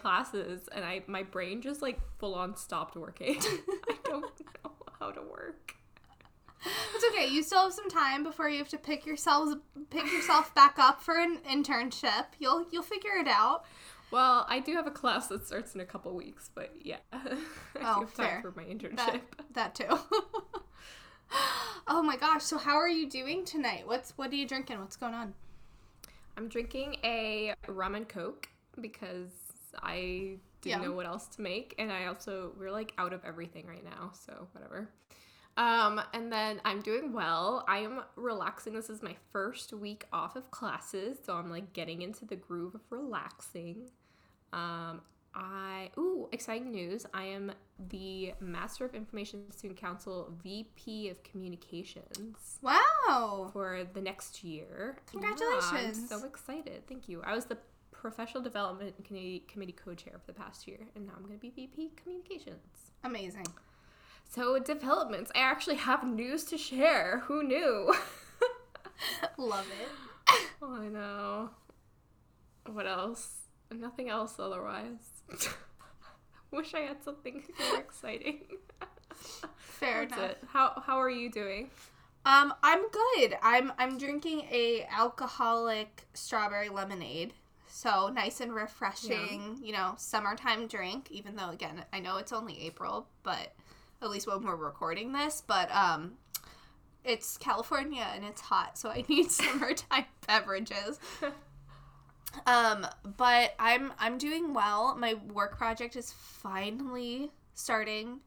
classes and I my brain just like full on stopped working. I don't know how to work. It's okay. You still have some time before you have to pick yourselves pick yourself back up for an internship. You'll you'll figure it out. Well, I do have a class that starts in a couple weeks, but yeah, I Oh, have time fair. for my internship. That, that too. oh my gosh. So how are you doing tonight? What's what are you drinking? What's going on? I'm drinking a rum and coke because I didn't Yum. know what else to make, and I also we're like out of everything right now, so whatever. Um, and then I'm doing well. I am relaxing. This is my first week off of classes, so I'm like getting into the groove of relaxing. Um, I ooh, exciting news! I am the Master of Information Student Council VP of Communications Wow. for the next year. Congratulations. Yeah, I'm so excited. Thank you. I was the professional development committee, committee co-chair for the past year, and now I'm going to be VP Communications. Amazing. So developments. I actually have news to share. Who knew? Love it. oh, I know. What else? Nothing else otherwise. Wish I had something more exciting. Fair That's enough. it. How how are you doing? Um, I'm good. I'm I'm drinking a alcoholic strawberry lemonade. So nice and refreshing, you know, summertime drink, even though again, I know it's only April, but at least when we're recording this, but um it's California and it's hot, so I need summertime beverages. Um, but I'm I'm doing well. My work project is finally starting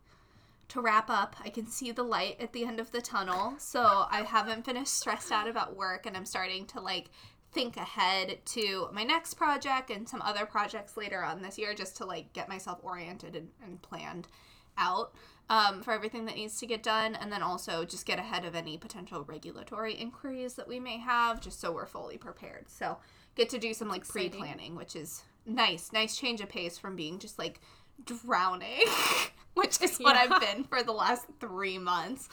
to wrap up. I can see the light at the end of the tunnel. So I haven't finished stressed out about work and I'm starting to like think ahead to my next project and some other projects later on this year just to like get myself oriented and, and planned out um, for everything that needs to get done. And then also just get ahead of any potential regulatory inquiries that we may have just so we're fully prepared. So get to do some like Exciting. pre-planning which is nice. Nice change of pace from being just like drowning which is what Yeah. i've been for the last three months.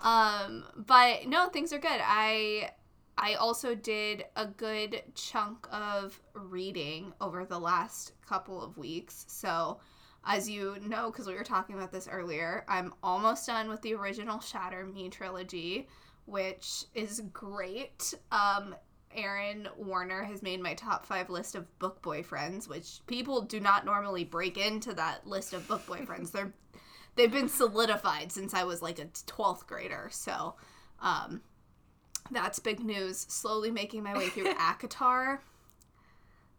Um but no things are good. I I also did a good chunk of reading over the last couple of weeks. So, as you know, because we were talking about this earlier, I'm almost done with the original Shatter Me trilogy, which is great. Um, Aaron Warner has made my top five list of book boyfriends, which people do not normally break into that list of book boyfriends. They're they've been solidified since I was like a 12th grader. So, um, that's big news. Slowly making my way through ACOTAR.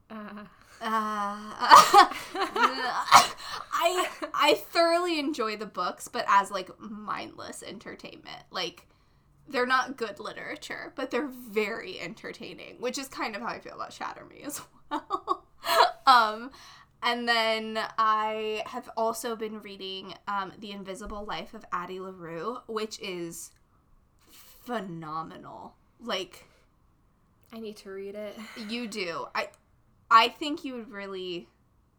Uh, Uh, I I thoroughly enjoy the books, but as like mindless entertainment. Like they're not good literature, but they're very entertaining, which is kind of how I feel about Shatter Me as well. um, and then I have also been reading um, The Invisible Life of Addie LaRue, which is phenomenal. Like I need to read it. you do. I I think you would really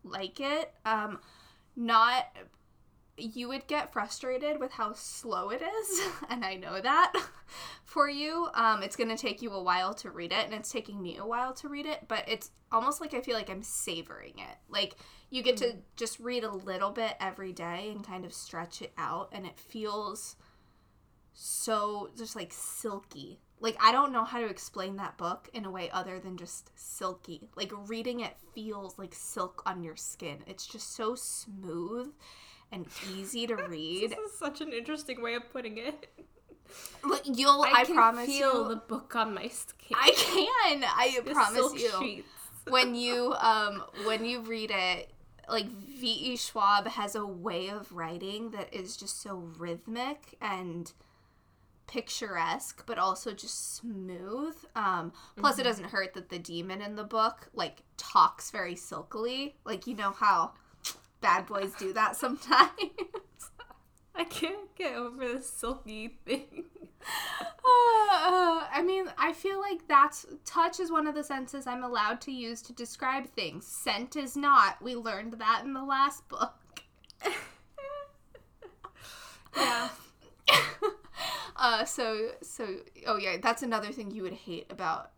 like it. Um not you would get frustrated with how slow it is, and I know that for you. Um it's going to take you a while to read it and it's taking me a while to read it, but it's almost like I feel like I'm savoring it. Like you get to just read a little bit every day and kind of stretch it out and it feels so just like silky. Like I don't know how to explain that book in a way other than just silky. Like reading it feels like silk on your skin. It's just so smooth and easy to read. This is such an interesting way of putting it. Like you'll I, can promise feel you the book on my skin. I can. I The promise you. sheets. when you um when you read it like V.E. Schwab has a way of writing that is just so rhythmic and picturesque but also just smooth um plus it doesn't hurt that the demon in the book like talks very silkily like you know how bad boys do that sometimes I can't get over the silky thing. Uh, I mean, I feel like that's touch is one of the senses I'm allowed to use to describe things. Scent is not. We learned that in the last book. yeah. Uh, so so oh yeah, that's another thing you would hate about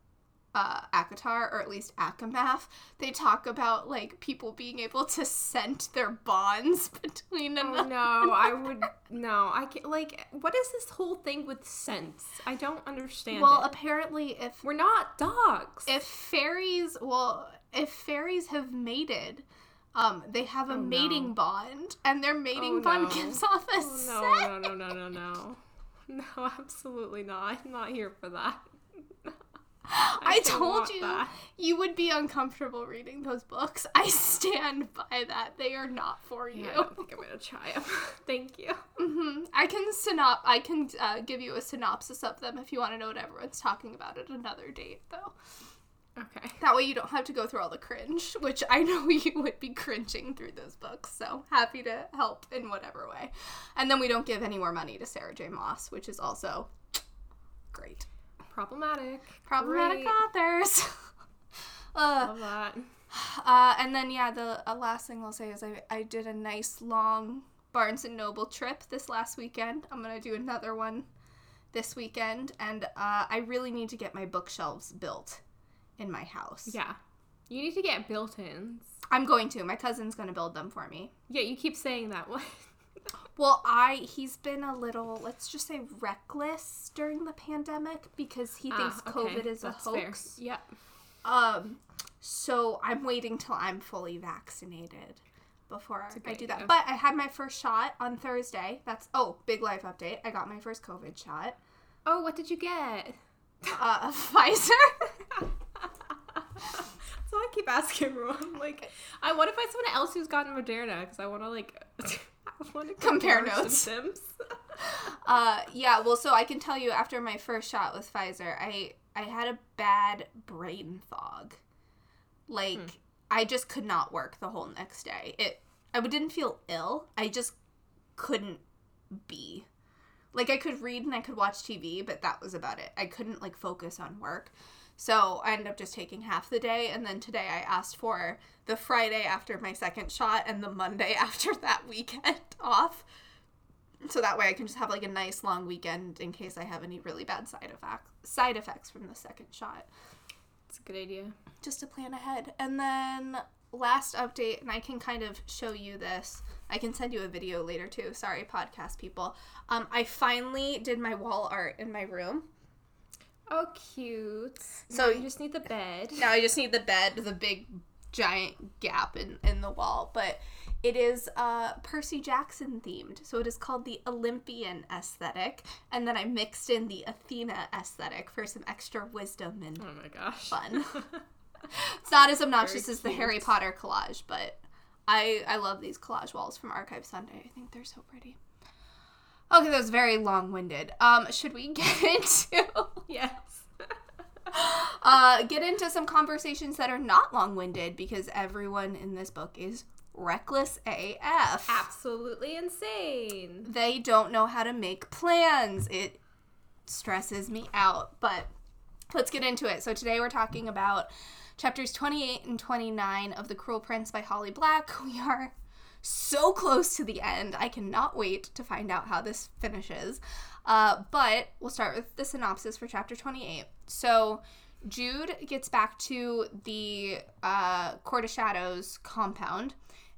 uh, ACOTAR, or at least ACOMAF, they talk about like people being able to scent their bonds between Oh another. no, I would no. I can't. Like, what is this whole thing with scents? I don't understand. Well, it. apparently, if we're not dogs. if fairies, well, if fairies have mated, um, they have a Oh, mating no. bond, and their mating Oh, bond no. gives off a oh, scent. no, no, no, no, no, no. No, absolutely not. I'm not here for that. I, don't told you that. you would be uncomfortable reading those books. I stand by that. They are not for you. Yeah, I don't think I'm gonna try them. Thank you. hmm I can synop. I can uh, give you a synopsis of them if you want to know what everyone's talking about at another date, though. Okay. That way you don't have to go through all the cringe, which I know you would be cringing through those books. So happy to help in whatever way. And then we don't give any more money to Sarah J. Maas, which is also great. Problematic. Problematic Great. authors. uh, Love that. uh, and then yeah, the uh, last thing I'll say is I I did a nice long Barnes and Noble trip this last weekend. I'm gonna do another one this weekend, and uh, I really need to get my bookshelves built in my house. Yeah. You need to get built-ins. I'm going to. My cousin's gonna build them for me. Yeah, you keep saying that one. Well, I he's been a little let's just say reckless during the pandemic because he thinks Ah, okay, COVID is a that's fair. hoax. Yep. Um, so I'm waiting till I'm fully vaccinated before I do that. idea. But I had my first shot on Thursday. That's oh, big life update. I got my first COVID shot. Oh, what did you get? Uh, Pfizer. So I keep asking everyone, like, I want to find someone else who's gotten Moderna because I want to like, I want to Compare notes. Symptoms. uh, yeah. Well, so I can tell you after my first shot with Pfizer, I I had a bad brain fog. Like Hmm. I just could not work the whole next day. It I didn't feel ill. I just couldn't be. Like I could read and I could watch TV, but that was about it. I couldn't like focus on work. So I ended up just taking half the day and then today I asked for the Friday after my second shot and the Monday after that weekend off. So that way I can just have like a nice long weekend in case I have any really bad side effects side effects from the second shot It's a good idea. just to plan ahead. And then last update, and I can kind of show you this. I can send you a video later too. Sorry, podcast people. Um, I finally did my wall art in my room. Oh, cute. So- So you just need the bed. Now I just need the bed, the big giant gap in in the wall, but it is uh Percy Jackson themed. So it is called the Olympian aesthetic, and then I mixed in the Athena aesthetic for some extra wisdom and Oh my gosh. fun. It's not as obnoxious as the. Harry Potter collage, but I I love these collage walls from Archive Sunday. I think they're so pretty. Okay, that was very long-winded. Um, should we get into yes. uh get into some conversations that are not long-winded because everyone in this book is reckless AF. Absolutely insane. They don't know how to make plans. It stresses me out, but let's get into it. So today we're talking about chapters 28 and 29 of The Cruel Prince by Holly Black. We are so close to the end. I cannot wait to find out how this finishes. Uh, but we'll start with the synopsis for chapter 28. So Jude gets back to the uh, Court of Shadows compound,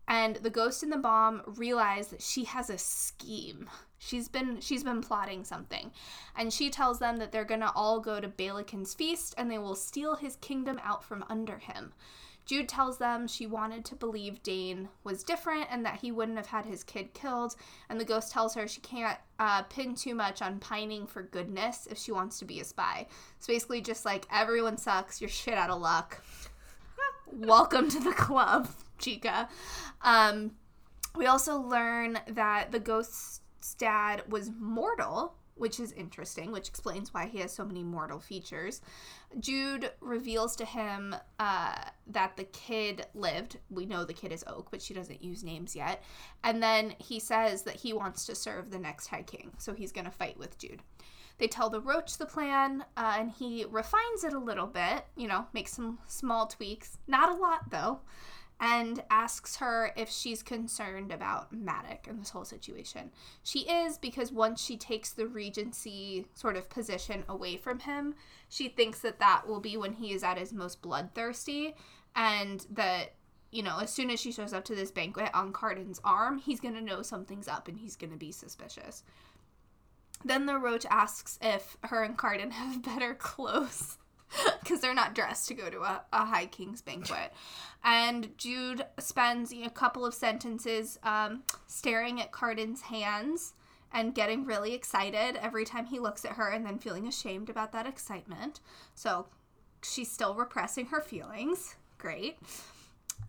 and the ghost in the bomb realize that she has a scheme. She's been she's been plotting something, and she tells them that they're gonna all go to Balekin's feast, and they will steal his kingdom out from under him. Jude tells them she wanted to believe Dain was different and that he wouldn't have had his kid killed. And the ghost tells her she can't uh, pin too much on pining for goodness if she wants to be a spy. It's basically just like everyone sucks, you're shit out of luck. Welcome to the club, Chica. Um, we also learn that the ghost's dad was mortal, which is interesting, which explains why he has so many mortal features. Jude reveals to him uh, that the kid lived. We know the kid is Oak, but she doesn't use names yet. And then he says that he wants to serve the next High King, so he's going to fight with Jude. They tell the roach the plan, uh, and he refines it a little bit, you know, makes some small tweaks. Not a lot, though. And asks her if she's concerned about Maddox and this whole situation. She is because once she takes the regency sort of position away from him, she thinks that that will be when he is at his most bloodthirsty, and that you know, as soon as she shows up to this banquet on Cardan's arm, he's going to know something's up and he's going to be suspicious. Then the roach asks if her and Cardan have better clothes because they're not dressed to go to a, a High King's banquet. And Jude spends a couple of sentences um, staring at Cardan's hands and getting really excited every time he looks at her and then feeling ashamed about that excitement. So she's still repressing her feelings. Great.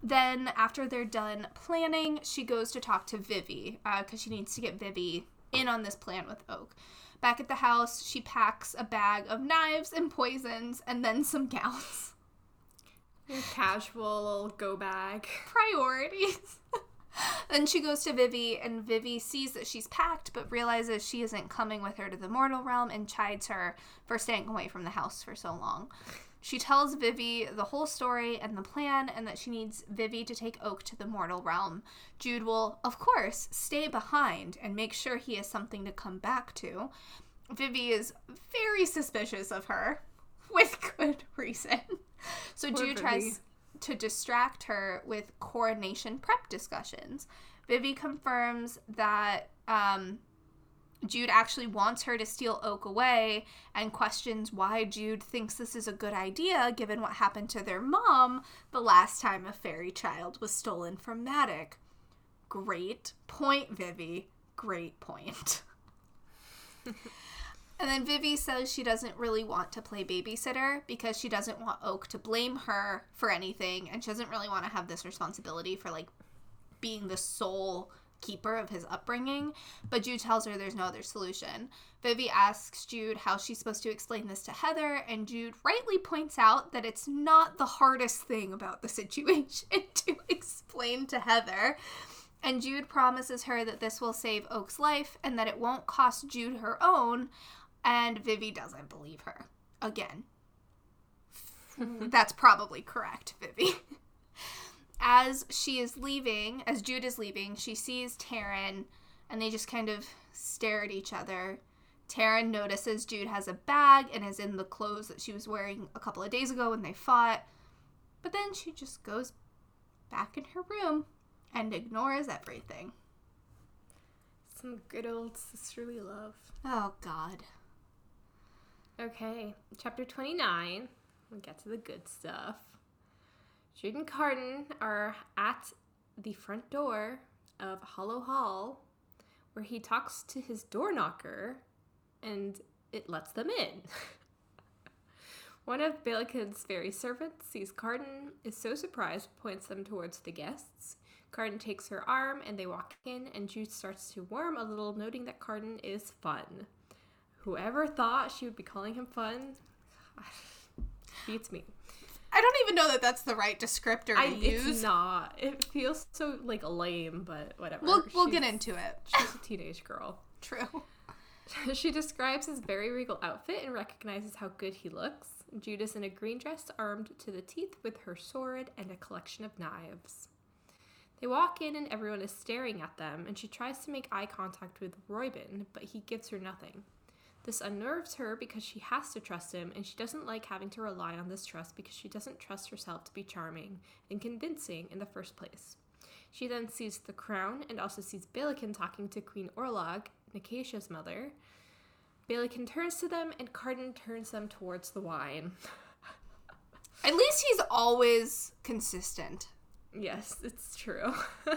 Then, after they're done planning, she goes to talk to Vivi because uh, she needs to get Vivi in on this plan with Oak. Back at the house, she packs a bag of knives and poisons and then some gowns. Your casual go bag. Priorities. then she goes to Vivi, and Vivi sees that she's packed, but realizes she isn't coming with her to the mortal realm and chides her for staying away from the house for so long. She tells Vivi the whole story and the plan, and that she needs Vivi to take Oak to the mortal realm. Jude will, of course, stay behind and make sure he has something to come back to. Vivi is very suspicious of her, with good reason. So Poor Jude Vivi. tries to distract her with coronation prep discussions. Vivi confirms that um, Jude actually wants her to steal Oak away and questions why Jude thinks this is a good idea given what happened to their mom the last time a fairy child was stolen from Maddox. Great point, Vivi. Great point. and then Vivi says she doesn't really want to play babysitter because she doesn't want Oak to blame her for anything and she doesn't really want to have this responsibility for like being the sole keeper of his upbringing, but Jude tells her there's no other solution. Vivi asks Jude how she's supposed to explain this to Heather, and Jude rightly points out that it's not the hardest thing about the situation to explain to Heather. And Jude promises her that this will save Oak's life and that it won't cost Jude her own, and Vivi doesn't believe her. Again. That's probably correct, Vivi as she is leaving, as Jude is leaving, she sees Taryn and they just kind of stare at each other. Taryn notices Jude has a bag and is in the clothes that she was wearing a couple of days ago when they fought. But then she just goes back in her room and ignores everything. Some good old sisterly love. Oh, God. Okay, chapter 29. We'll get to the good stuff. Jude and Cardan are at the front door of Hollow Hall where he talks to his door knocker and it lets them in. One of Balekin's fairy servants sees Cardan, is so surprised, points them towards the guests. Cardan takes her arm and they walk in, and Jude starts to warm a little, noting that Cardan is fun. Whoever thought she would be calling him fun beats me. I don't even know that that's the right descriptor to I, use. It's not. It feels so like lame, but whatever. We'll we'll get into it. She's a teenage girl. True. she describes his very regal outfit and recognizes how good he looks. Judas in a green dress, armed to the teeth with her sword and a collection of knives. They walk in and everyone is staring at them, and she tries to make eye contact with Reuben, but he gives her nothing. This unnerves her because she has to trust him, and she doesn't like having to rely on this trust because she doesn't trust herself to be charming and convincing in the first place. She then sees the crown and also sees Balekin talking to Queen Orlagh, Nicasia's mother. Balekin turns to them, and Cardan turns them towards the wine. At least he's always consistent. Yes, it's true.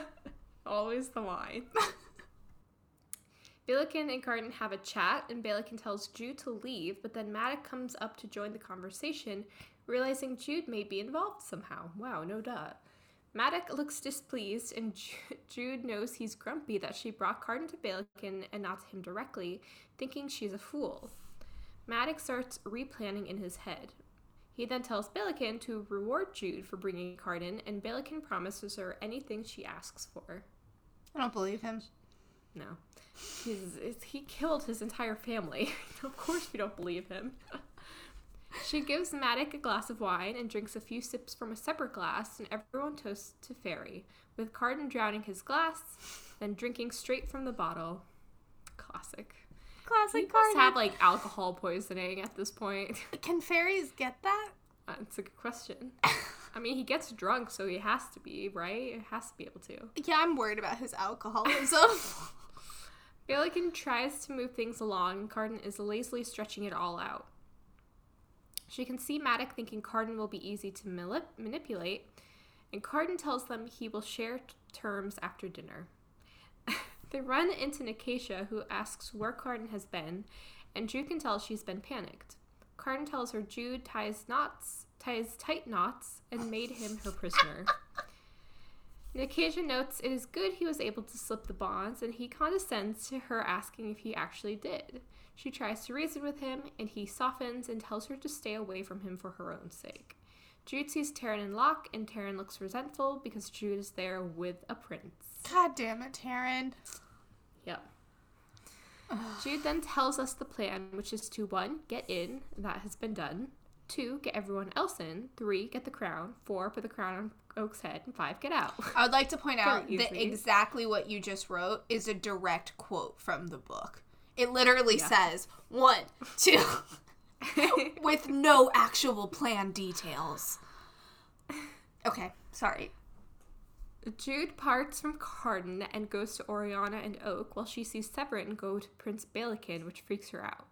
always the wine. Balekin and Cardan have a chat, and Balekin tells Jude to leave, but then Maddox comes up to join the conversation, realizing Jude may be involved somehow. Wow, no duh. Maddox looks displeased, and Jude knows he's grumpy that she brought Cardan to Balekin and not to him directly, thinking she's a fool. Maddox starts replanning in his head. He then tells Balekin to reward Jude for bringing Cardan, and Balekin promises her anything she asks for. I don't believe him. No. He's, it's, he killed his entire family. of course we don't believe him. she gives Madoc a glass of wine and drinks a few sips from a separate glass, and everyone toasts to Fairy, with Cardan drowning his glass, then drinking straight from the bottle. Classic. Classic He must have like alcohol poisoning at this point. Can fairies get that? Uh, That's a good question. I mean, he gets drunk, so he has to be, right? He has to be able to. Yeah, I'm worried about his alcoholism. Balekin tries to move things along, and Cardan is lazily stretching it all out. She can see Madoc thinking Cardan will be easy to mili- manipulate, and Cardan tells them he will share t- terms after dinner. they run into Nicasia, who asks where Cardan has been, and Jude can tell she's been panicked. Cardan tells her Jude ties knots, ties tight knots, and made him her prisoner. Nicasia notes it is good he was able to slip the bonds, and he condescends to her asking if he actually did. She tries to reason with him, and he softens and tells her to stay away from him for her own sake. Jude sees Taryn and Locke, and Taryn looks resentful because Jude is there with a prince. God damn it, Taryn. Yep. Jude then tells us the plan, which is to one, get in, that has been done. Two, get everyone else in. Three, get the crown. Four, put the crown on Oak's head. And five, get out. I would like to point out that exactly what you just wrote is a direct quote from the book. It literally Yeah. says one, two, with no actual plan details. Okay, sorry. Jude parts from Cardan and goes to Oriana and Oak while she sees Severin go to Prince Balekin, which freaks her out.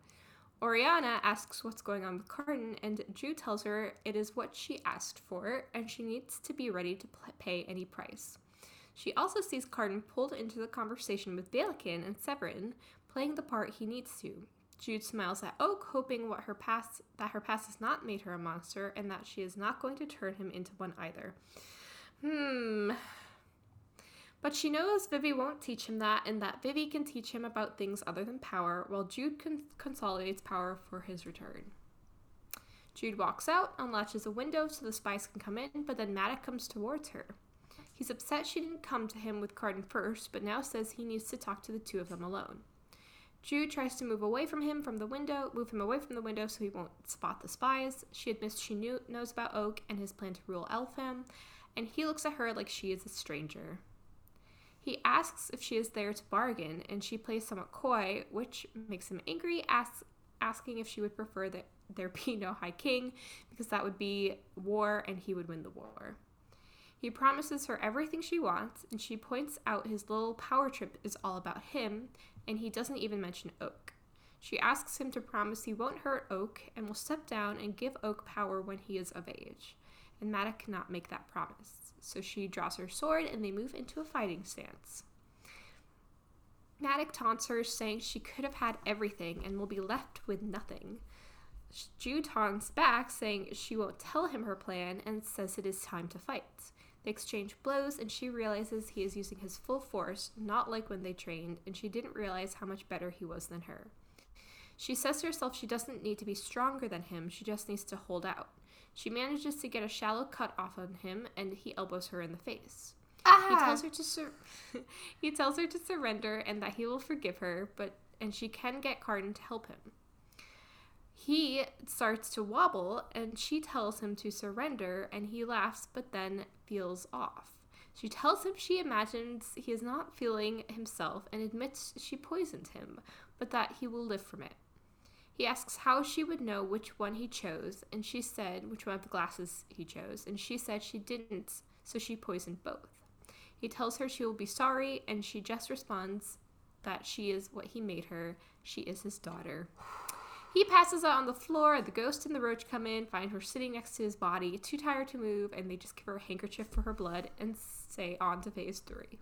Oriana asks what's going on with Cardan, and Jude tells her it is what she asked for, and she needs to be ready to pay any price. She also sees Cardan pulled into the conversation with Balekin and Severin, playing the part he needs to. Jude smiles at Oak, hoping what her past that her past has not made her a monster, and that she is not going to turn him into one either. Hmm. But she knows Vivi won't teach him that, and that Vivi can teach him about things other than power, while Jude con- consolidates power for his return. Jude walks out, unlatches a window so the spies can come in, but then Madoc comes towards her. He's upset she didn't come to him with Cardan first, but now says he needs to talk to the two of them alone. Jude tries to move away from him from the window, move him away from the window so he won't spot the spies. She admits she knew, knows about Oak and his plan to rule Elfhame, and he looks at her like she is a stranger. He asks if she is there to bargain, and she plays somewhat coy, which makes him angry, asks, asking if she would prefer that there be no High King, because that would be war and he would win the war. He promises her everything she wants, and she points out his little power trip is all about him, and he doesn't even mention Oak. She asks him to promise he won't hurt Oak and will step down and give Oak power when he is of age. And Madoc cannot make that promise. So she draws her sword and they move into a fighting stance. Maddox taunts her, saying she could have had everything and will be left with nothing. Jude taunts back, saying she won't tell him her plan and says it is time to fight. They exchange blows, and she realizes he is using his full force, not like when they trained, and she didn't realize how much better he was than her. She says to herself she doesn't need to be stronger than him, she just needs to hold out. She manages to get a shallow cut off on him, and he elbows her in the face. He Ah, tells her to sur- he tells her to surrender and that he will forgive her, but and she can get Cardan to help him. He starts to wobble and she tells him to surrender and he laughs but then feels off. She tells him she imagines he is not feeling himself and admits she poisoned him, but that he will live from it. He asks how she would know which one he chose, and she said which one of the glasses he chose, and she said she didn't, so she poisoned both. He tells her she will be sorry, and she just responds that she is what he made her. She is his daughter. He passes out on the floor. The ghost and the roach come in, find her sitting next to his body, too tired to move, and they just give her a handkerchief for her blood and say on to phase three.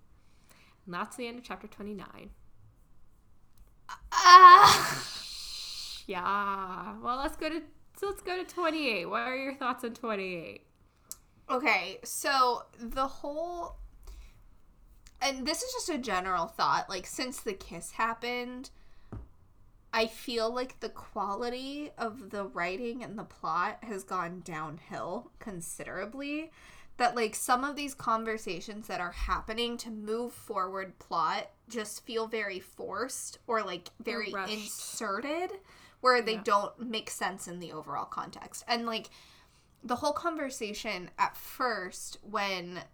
And that's the end of chapter 29. ah. Yeah. Well, let's go to so let's go to 28. What are your thoughts on 28? Okay, so the whole and this is just a general thought, like since the kiss happened, I feel like the quality of the writing and the plot has gone downhill considerably that like some of these conversations that are happening to move forward plot just feel very forced or like very rushed. inserted where they Yeah. don't make sense in the overall context. And like the whole conversation at first when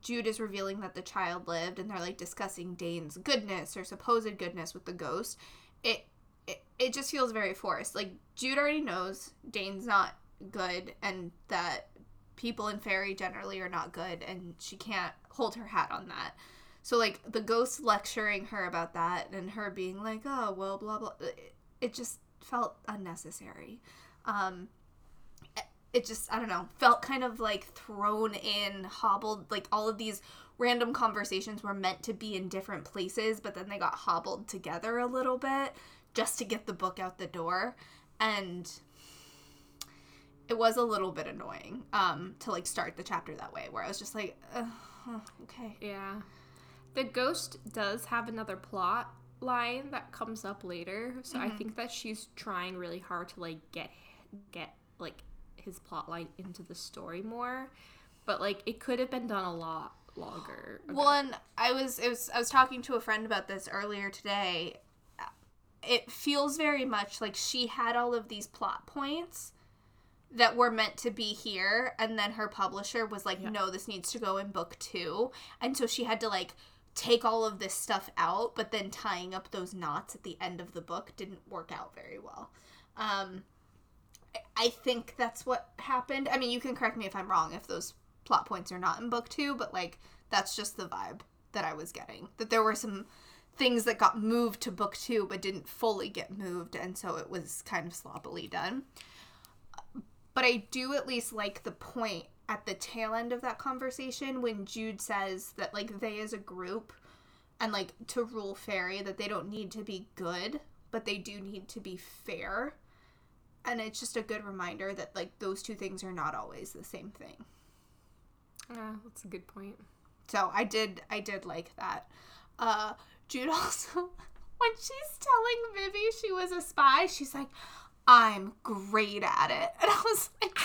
Jude is revealing that the child lived and they're like discussing Dain's goodness or supposed goodness with the ghost, it it, it just feels very forced. Like Jude already knows Dain's not good and that people in fairy generally are not good and she can't hold her hat on that. So like the ghost lecturing her about that and her being like, "Oh, well, blah blah." It, it just felt unnecessary. Um it just I don't know felt kind of like thrown in hobbled like all of these random conversations were meant to be in different places but then they got hobbled together a little bit just to get the book out the door and it was a little bit annoying um to like start the chapter that way where I was just like okay Yeah. The ghost does have another plot line that comes up later. So I mm-hmm. think that she's trying really hard to like get get like his plot line into the story more. But like it could have been done a lot longer. ago. Well, and I was it was I was talking to a friend about this earlier today. It feels very much like she had all of these plot points that were meant to be here and then her publisher was like Yeah. no this needs to go in book 2 and so she had to like take all of this stuff out but then tying up those knots at the end of the book didn't work out very well um I- think that's what happened. I mean, you can correct me if I'm wrong if those plot points are not in book two, but like that's just the vibe that I was getting. That there were some things that got moved to book two but didn't fully get moved, and so it was kind of sloppily done. But I do at least like the point at the tail end of that conversation when Jude says that like they as a group and like to rule fairy that they don't need to be good, but they do need to be fair. And it's just a good reminder that like those two things are not always the same thing. Yeah, that's a good point. so i did i did like that. Uh jude also when she's telling vivi she was a spy she's like i'm great at it. And i was like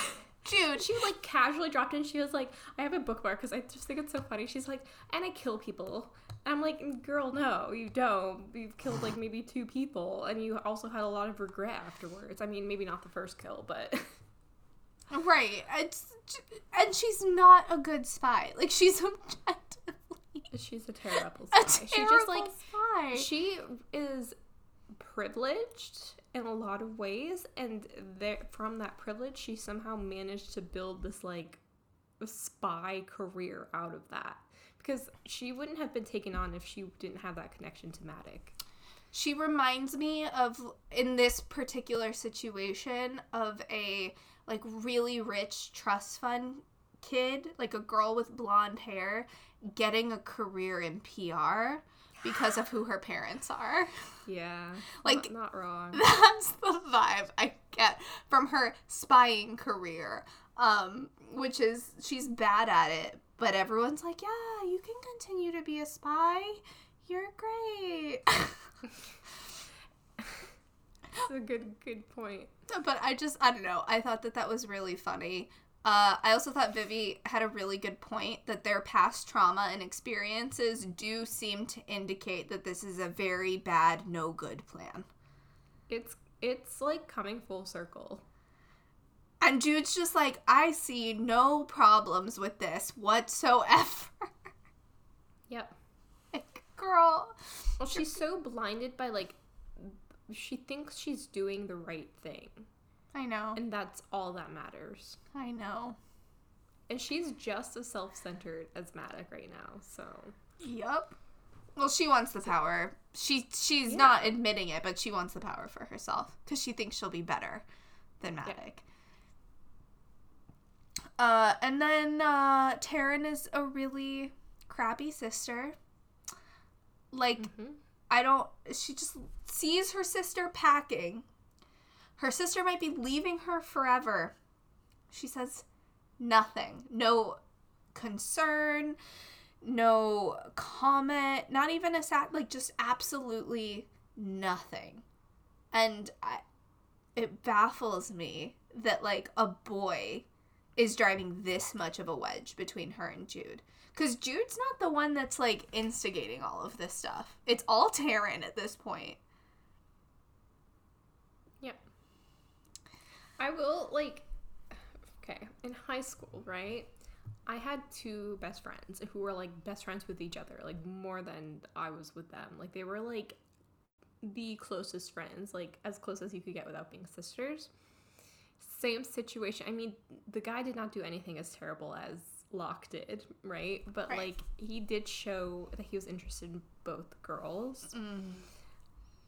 dude She like casually dropped in. She was like, "I have a bookmark because I just think it's so funny." She's like, "And I kill people." And I'm like, "Girl, no, you don't. You've killed like maybe two people, and you also had a lot of regret afterwards. I mean, maybe not the first kill, but right it's, and she's not a good spy like she's objectively she's a terrible a spy. terrible She just like spy she is privileged in a lot of ways and there from that privilege she somehow managed to build this like spy career out of that because she wouldn't have been taken on if she didn't have that connection to Madoc. She reminds me of in this particular situation of a like really rich trust fund kid, like a girl with blonde hair getting a career in PR because of who her parents are. Yeah. Like- not, not wrong. That's the vibe I get from her spying career. Um which is she's bad at it, but everyone's like, "Yeah, you can continue to be a spy. You're great." That's a good good point. but I just I don't know. I thought that that was really funny. Uh, I also thought Vivi had a really good point that their past trauma and experiences do seem to indicate that this is a very bad, no good plan. It's it's like coming full circle. And Jude's just like, I see no problems with this whatsoever. Yep. like, girl. Well, she's so blinded by like she thinks she's doing the right thing, I know. and that's all that matters. I know. And she's just as self-centered as Madoc right now. So Yep. Well, she wants the power. She she's Yeah. not admitting it, but she wants the power for herself because she thinks she'll be better than Madoc. Uh, and then uh, Taryn is a really crappy sister. Like Mhm. I don't. She just sees her sister packing. Her sister might be leaving her forever. She says nothing. No concern, no comment, not even a sat like just absolutely nothing. And I it baffles me that like a boy is driving this much of a wedge between her and Jude. Because Jude's not the one that's like instigating all of this stuff. It's all Taryn at this point. Yep. I will like okay, in high school, right? I had two best friends who were like best friends with each other, like more than I was with them. Like they were like the closest friends, like as close as you could get without being sisters. Same situation. I mean, the guy did not do anything as terrible as Locke did, right? But Right. like he did show that he was interested in both girls.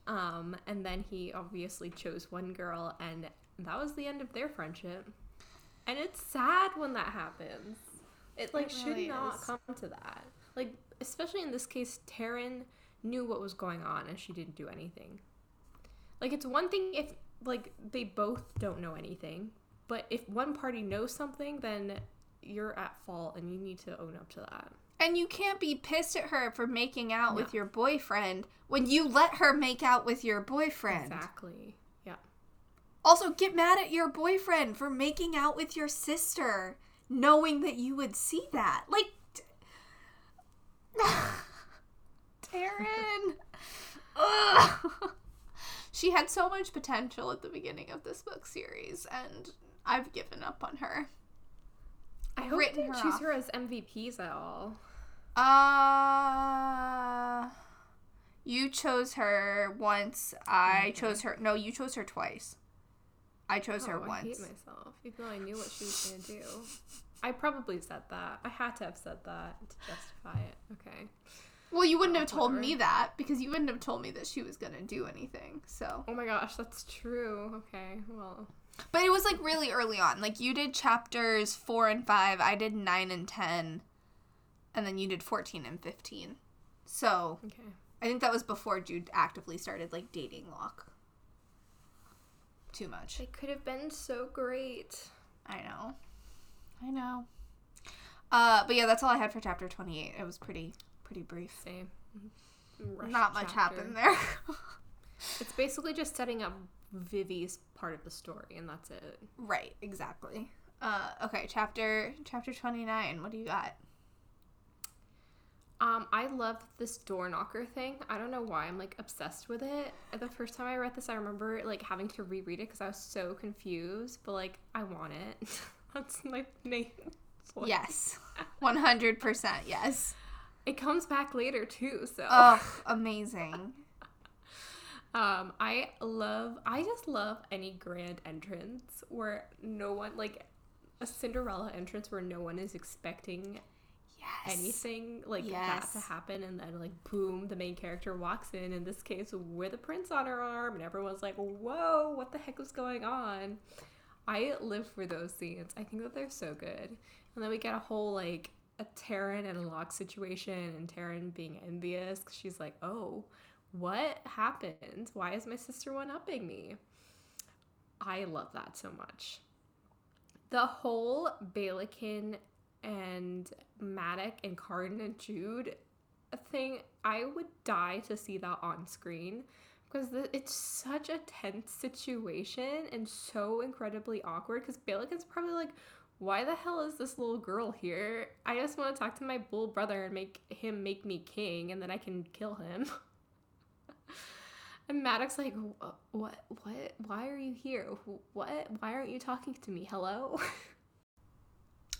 Um, and then he obviously chose one girl, and that was the end of their friendship. And it's sad when that happens. It like It should not is. come to that. Like especially in this case, Taryn knew what was going on, and she didn't do anything. Like it's one thing if like they both don't know anything, but if one party knows something, then you're at fault, and you need to own up to that. And you can't be pissed at her for making out No. with your boyfriend when you let her make out with your boyfriend. Exactly. Also, get mad at your boyfriend for making out with your sister, knowing that you would see that. Like, Taryn. She had so much potential at the beginning of this book series, and I've given up on her. I hope they her choose off. her as MVPs at all. Uh, you chose her once. I Okay. chose her. No, you chose her twice. I chose her Oh, I hate myself, even though I knew what she was gonna do. I probably said that. I had to have said that to justify it. Okay. Well, you wouldn't Oh, have told me that because you wouldn't have told me that she was gonna do anything. So, Oh my gosh, that's true. Okay, well, but it was like really early on. Like you did chapters four and five. I did nine and ten, and then you did fourteen and fifteen. So okay. I think that was before Jude actively started like dating Locke. Too much. They could have been so great. I know. I know. Uh, but yeah, that's all I had for chapter 28. It was pretty pretty brief. Same. Rushed Not much chapter. happened there. It's basically just setting up Vivi's part of the story, and that's it. right, exactly. Uh, okay, chapter chapter 29. What do you got? Um, I love this door knocker thing. I don't know why I'm like obsessed with it. The first time I read this, I remember like having to reread it because I was so confused. But like, I want it. That's my name. Yes. 100% yes. It comes back later too. So, Oh, amazing. um, I love. I just love any grand entrance where no one like a Cinderella entrance where no one is expecting Yes. anything like that Yes. to happen and then like boom the main character walks in in this case with a prince on her arm and everyone's like whoa what the heck was going on? I live for those scenes. I think that they're so good. And then we get a whole like a Taryn and a Locke situation and Taryn being envious 'cause she's like oh what happened? Why is my sister one upping me? I love that so much. The whole Balekin and Madoc and Cardan and Jude thing, I would die to see that on screen because it's such a tense situation and so incredibly awkward. Because Balekin's probably like, why the hell is this little girl here? I just want to talk to my bull brother and make him make me king, and then I can kill him. And Maddox's like, what, what, why are you here? What, why aren't you talking to me? Hello?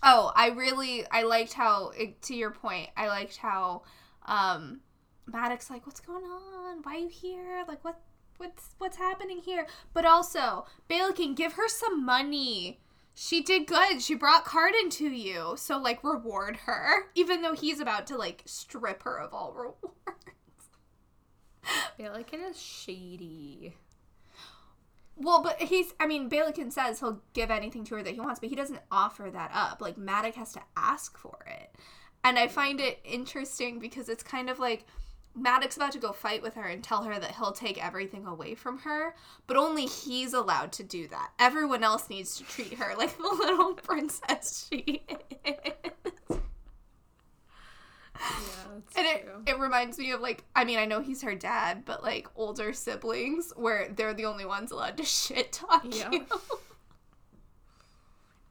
Oh, I really I liked how to your point, I liked how um Maddox like, "What's going on? Why are you here? Like what what's what's happening here?" But also, Balekin, give her some money. She did good. She brought Cardan to you. So like reward her even though he's about to like strip her of all rewards. Balekin is shady. Well, but he's, I mean, Balekin says he'll give anything to her that he wants, but he doesn't offer that up. Like, Maddox has to ask for it. And I find it interesting because it's kind of like Maddox's about to go fight with her and tell her that he'll take everything away from her, but only he's allowed to do that. Everyone else needs to treat her like the little princess she is. Yeah, And it, true. it reminds me of like I mean I know he's her dad, but like older siblings where they're the only ones allowed to shit talk Yeah. you.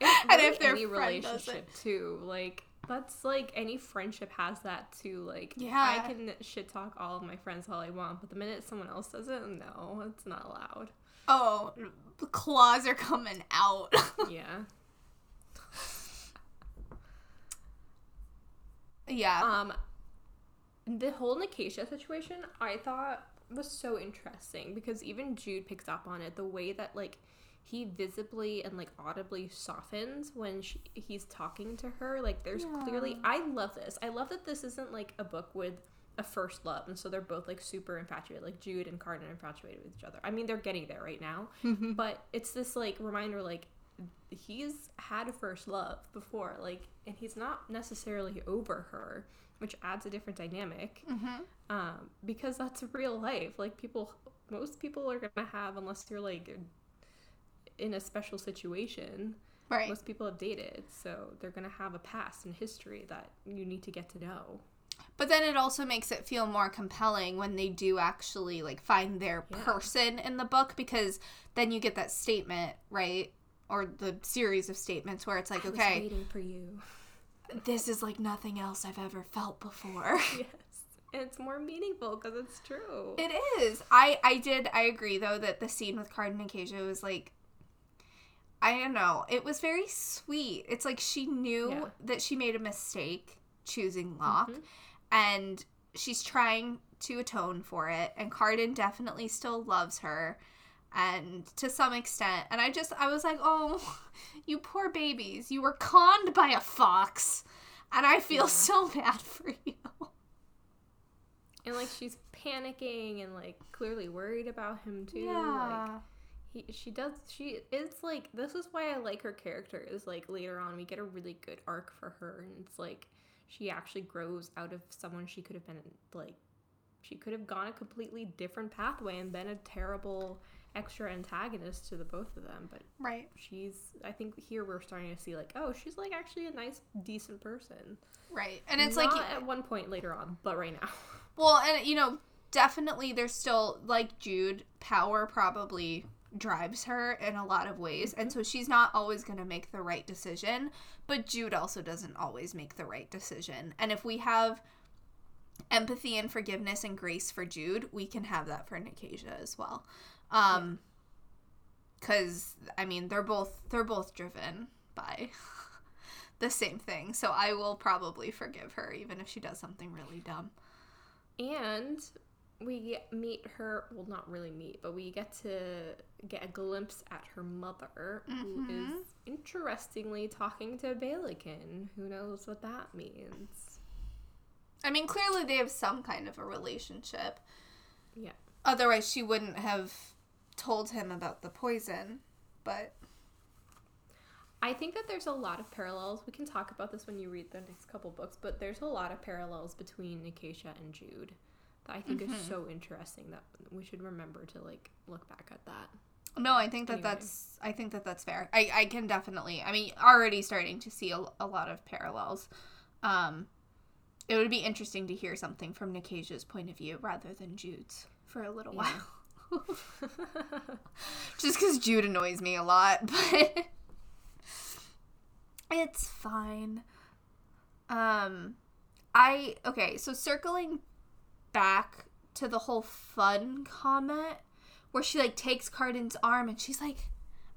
And really if their any relationship too, like that's like any friendship has that too. Like Yeah. I can shit talk all of my friends all I want, but the minute someone else does it, no, it's not allowed. Oh, the claws are coming out. Yeah. Yeah. Um, the whole Nicasia situation, I thought was so interesting because even Jude picks up on it. The way that like he visibly and like audibly softens when she, he's talking to her. Like there's Yeah. clearly, I love this. I love that this isn't like a book with a first love, and so they're both like super infatuated. Like Jude and Cardan are infatuated with each other. I mean, they're getting there right now, but it's this like reminder, like he's had a first love before, like, and he's not necessarily over her, which adds a different dynamic. Mhm. Um, because that's real life. Like people, most people are gonna have, unless you're like in a special situation. Right. Most people have dated, so they're gonna have a past and history that you need to get to know. But then it also makes it feel more compelling when they do actually like find their Yeah. person in the book because then you get that statement, right? Or the series of statements where it's like, I okay, waiting for you. this is like nothing else I've ever felt before. yes, and it's more meaningful because it's true. It is. I I did. I agree though that the scene with Cardan and Nicasia was like. I don't know. It was very sweet. It's like she knew Yeah. that she made a mistake choosing Locke, Mhm. and she's trying to atone for it. And Cardan definitely still loves her, and to some extent. And I just, I was like, oh, you poor babies, you were conned by a fox, and I feel Yeah. so bad for you. and like she's panicking and like clearly worried about him too. Like he, she does she it's like this is why i like her character is like later on we get a really good arc for her and it's like she actually grows out of someone she could have been like she could have gone a completely different pathway and been a terrible extra antagonist to the both of them but right. she's i think here we're starting to see like oh she's like actually a nice decent person Right. And it's Not like at one point later on but right now Well, and you know, definitely there's still like Jude, power probably drives her in a lot of ways. And mm-hmm. so she's not always going to make the right decision, but Jude also doesn't always make the right decision. And if we have empathy and forgiveness and grace for Jude, we can have that for Nicasia as well. Um cuz I mean, they're both they're both driven by the same thing. So I will probably forgive her even if she does something really dumb. And we meet her, well, not really meet, but we get to get a glimpse at her mother, who Mhm. is interestingly talking to Balekin. Who knows what that means? I mean, clearly they have some kind of a relationship. Yeah. Otherwise, she wouldn't have told him about the poison. But I think that there's a lot of parallels. We can talk about this when you read the next couple books, but there's a lot of parallels between Nicasia and Jude that I think is Mhm. so interesting that we should remember to like look back at that. no, I think that Anyway. that's I think that that's fair. I I can definitely. I mean, already starting to see a, a lot of parallels. Um, it would be interesting to hear something from Nicasia's point of view rather than Jude's for a little Yeah. while. Just because Jude annoys me a lot, but it's fine. Um, I okay. So circling back to the whole fun comment, where she like takes Cardan's arm and she's like,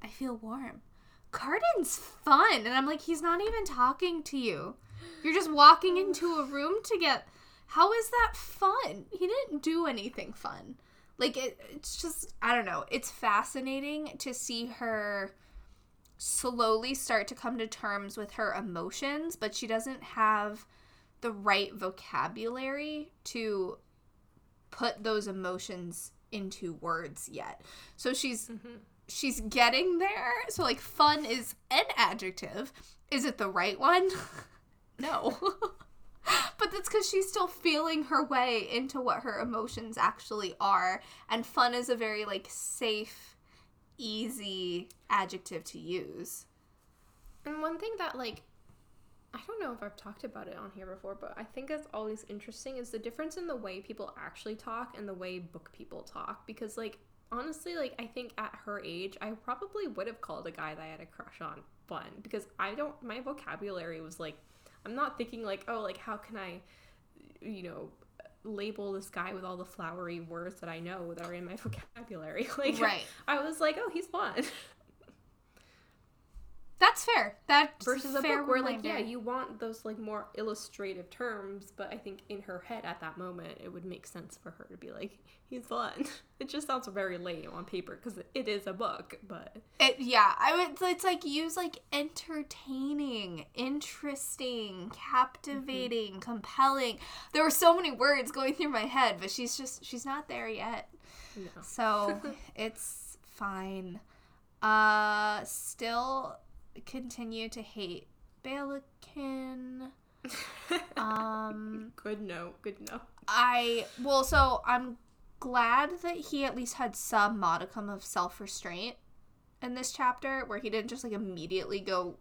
"I feel warm." Cardan's fun, and I'm like, he's not even talking to you. You're just walking into a room to get. How is that fun? He didn't do anything fun. Like it, it's just I don't know. It's fascinating to see her slowly start to come to terms with her emotions, but she doesn't have the right vocabulary to put those emotions into words yet. So she's Mhm. she's getting there. So like fun is an adjective. Is it the right one? no. but that's cuz she's still feeling her way into what her emotions actually are and fun is a very like safe easy adjective to use. And one thing that like I don't know if I've talked about it on here before, but I think it's always interesting is the difference in the way people actually talk and the way book people talk because like honestly, like I think at her age, I probably would have called a guy that I had a crush on fun because I don't. My vocabulary was like, I'm not thinking like, oh, like how can I, you know, label this guy with all the flowery words that I know that are in my vocabulary. Like, Right. I was like, oh, he's fun. That's fair. That's Versus a fair book where, like, yeah, you want those like more illustrative terms, but I think in her head at that moment, it would make sense for her to be like, he's fun. It just sounds very lame on paper because it is a book, but It, yeah, I would. It's like use like entertaining, interesting, captivating, Mm-hmm. compelling. There were so many words going through my head, but she's just she's not there yet. no. So it's fine. Uh, still continue to hate Balekin. Um, good no, good no. I well, so I'm glad that he at least had some modicum of self restraint in this chapter, where he didn't just like immediately go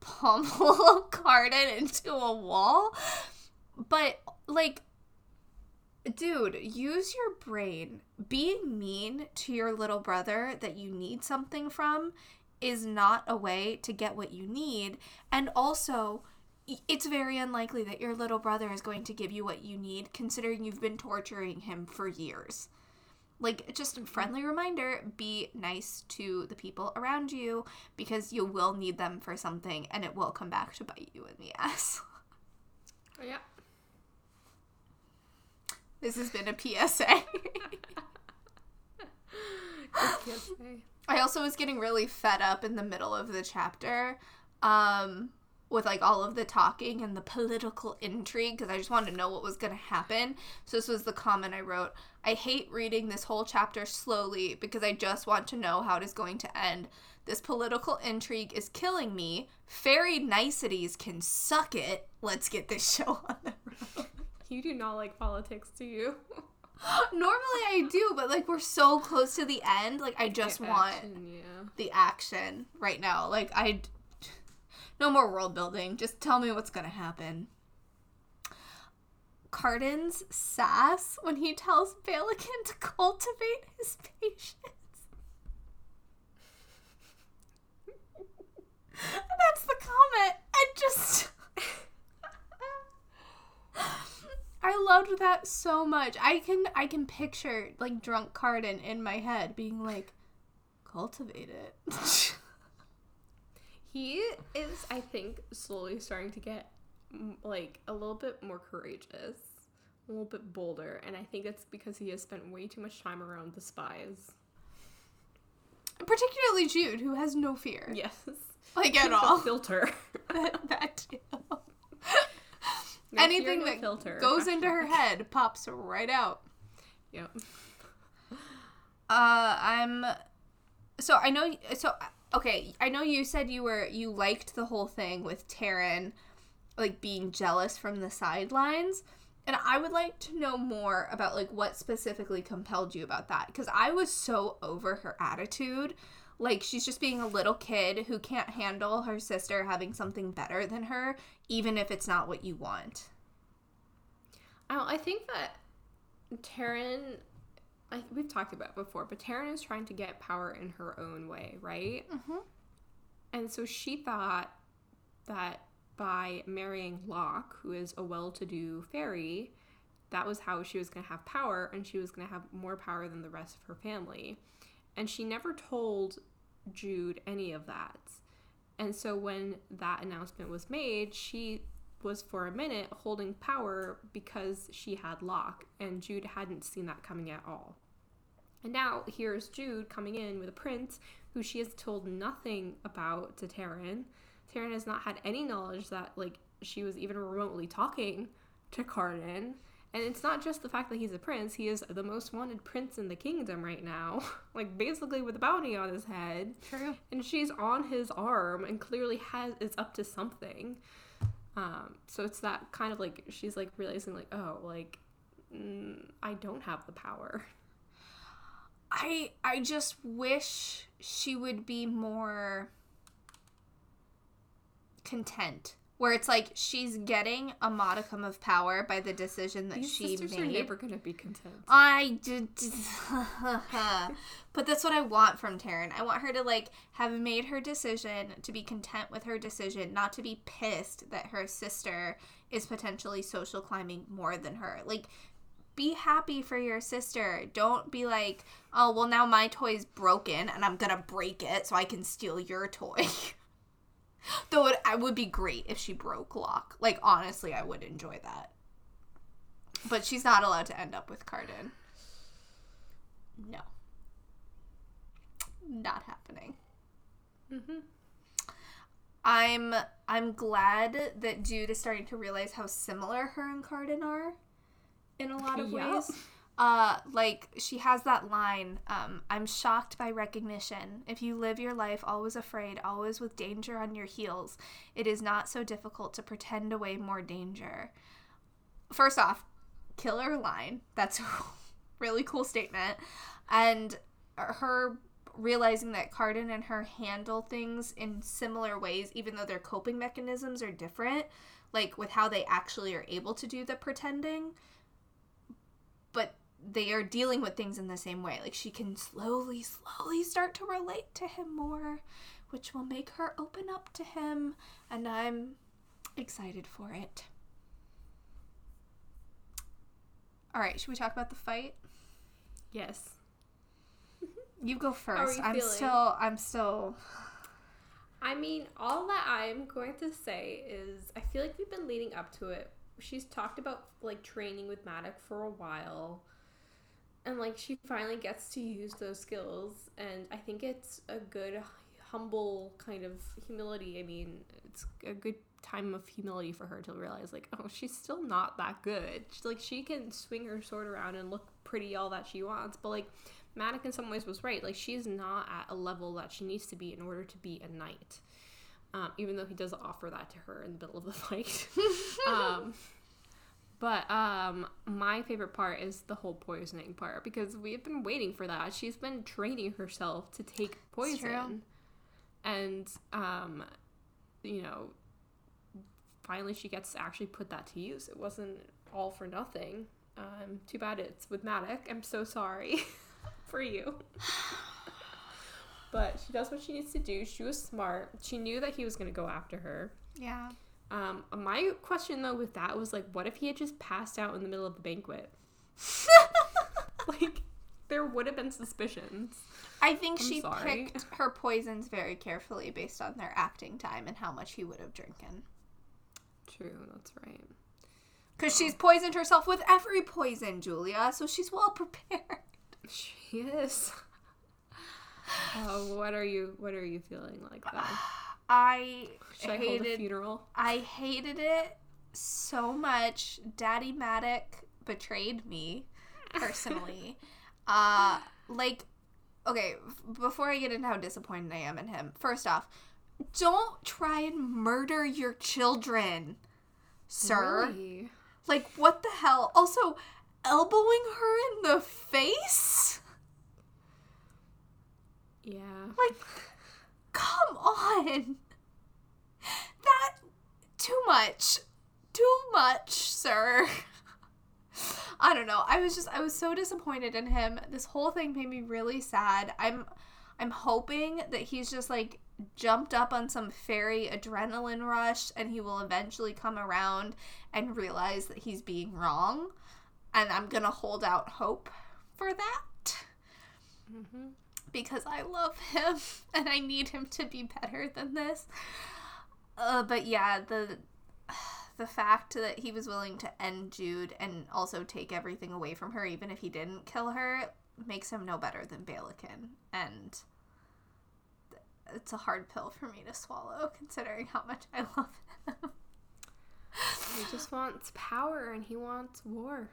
pummel Cardan into a wall. But like, dude, use your brain. Being mean to your little brother that you need something from is not a way to get what you need, and also it's very unlikely that your little brother is going to give you what you need, considering you've been torturing him for years. Like, just a friendly reminder be nice to the people around you because you will need them for something and it will come back to bite you in the ass. Oh, yeah. This has been a PSA. PSA. I also was getting really fed up in the middle of the chapter um, with like all of the talking and the political intrigue because I just wanted to know what was going to happen. So this was the comment I wrote. I hate reading this whole chapter slowly because I just want to know how it is going to end. This political intrigue is killing me. Fairy niceties can suck it. Let's get this show on the road. You do not like politics, do you? Normally I do, but like we're so close to the end. Like I just Yeah, want action, yeah. the action right now. Like I no more world building. Just tell me what's to happen. Cardan's sass when he tells Balekin to cultivate his patience. That's the comment. I just I loved that so much. I can I can picture like drunk Cardan in my head being like cultivate it. He is, I think, slowly starting to get like a little bit more courageous, a little bit bolder, and I think it's because he has spent way too much time around the spies. Particularly Jude, who has no fear. Yes. Like at He's all. filter. that, that too. No Anything that filter. goes into her head pops right out. Yep. Uh, I'm. So I know. So okay, I know you said you were you liked the whole thing with Taryn, like being jealous from the sidelines, and I would like to know more about like what specifically compelled you about that because I was so over her attitude. Like she's just being a little kid who can't handle her sister having something better than her, even if it's not what you want. I, I think that Taryn, I, we've talked about it before, but Taryn is trying to get power in her own way, right? Mm-hmm. And so she thought that by marrying Locke, who is a well to do fairy, that was how she was going to have power and she was going to have more power than the rest of her family. And she never told Jude any of that. And so when that announcement was made, she was for a minute holding power because she had Locke, and Jude hadn't seen that coming at all. And now here's Jude coming in with a prince who she has told nothing about to Taryn. Taryn has not had any knowledge that like she was even remotely talking to Cardan. And it's not just the fact that he's a prince, he is the most wanted prince in the kingdom right now. like basically with a bounty on his head. True. And she's on his arm and clearly has is up to something. Um, so it's that kind of like she's like realizing like, oh, like mm, I don't have the power. I I just wish she would be more content where it's like she's getting a modicum of power by the decision that These she sisters made. are never gonna be content. I did, but that's what I want from Taryn. I want her to like have made her decision, to be content with her decision, not to be pissed that her sister is potentially social climbing more than her. Like, be happy for your sister. Don't be like, oh well, now my toy's broken and I'm gonna break it so I can steal your toy. Though it, it would be great if she broke Locke. Like honestly, I would enjoy that. But she's not allowed to end up with Cardan. No. Not happening. Mm-hmm. I'm I'm glad that Jude is starting to realize how similar her and Cardan are in a lot of ways. Uh like she has that line, um, I'm shocked by recognition. If you live your life always afraid, always with danger on your heels, it is not so difficult to pretend away more danger. First off, killer line. That's a really cool statement. And her realizing that Cardan and her handle things in similar ways, even though their coping mechanisms are different, like with how they actually are able to do the pretending, but they are dealing with things in the same way. Like she can slowly, slowly start to relate to him more, which will make her open up to him, and I'm excited for it. All right, should we talk about the fight? Yes. You go first. you I'm feeling? still I'm still I mean, all that I'm going to say is I feel like we've been leading up to it. She's talked about like training with Madoc for a while. And like she finally gets to use those skills and I think it's a good humble kind of humility. I mean, it's a good time of humility for her to realize like, oh, she's still not that good. She's like she can swing her sword around and look pretty all that she wants, but like Madoc in some ways was right. Like she's not at a level that she needs to be in order to be a knight. Um, even though he does offer that to her in the middle of the fight. um, but um, my favorite part is the whole poisoning part because we've been waiting for that. She's been training herself to take poison, and um, you know, finally she gets to actually put that to use. It wasn't all for nothing. Um, too bad it's with Madoc. I'm so sorry for you. but she does what she needs to do. She was smart. She knew that he was going to go after her. Yeah. Um, my question though with that was like, what if he had just passed out in the middle of the banquet? like, there would have been suspicions. I think I'm she sorry. picked her poisons very carefully based on their acting time and how much he would have drinking. True, that's right. Because she's poisoned herself with every poison, Julia, so she's well prepared. She is. Oh, what are you? What are you feeling like that? I Should I hold a hated funeral? I hated it so much. Daddy Madoc betrayed me personally. uh like okay, before I get into how disappointed I am in him. First off, don't try and murder your children, sir. Really? Like what the hell? Also, elbowing her in the face? Yeah. Like come on. That too much. Too much, sir. I don't know. I was just I was so disappointed in him. This whole thing made me really sad. I'm I'm hoping that he's just like jumped up on some fairy adrenaline rush and he will eventually come around and realize that he's being wrong. And I'm going to hold out hope for that hmm because I love him and I need him to be better than this. Uh, but yeah, the the fact that he was willing to end Jude and also take everything away from her, even if he didn't kill her, makes him no better than Balekin. And it's a hard pill for me to swallow, considering how much I love him. He just wants power and he wants war.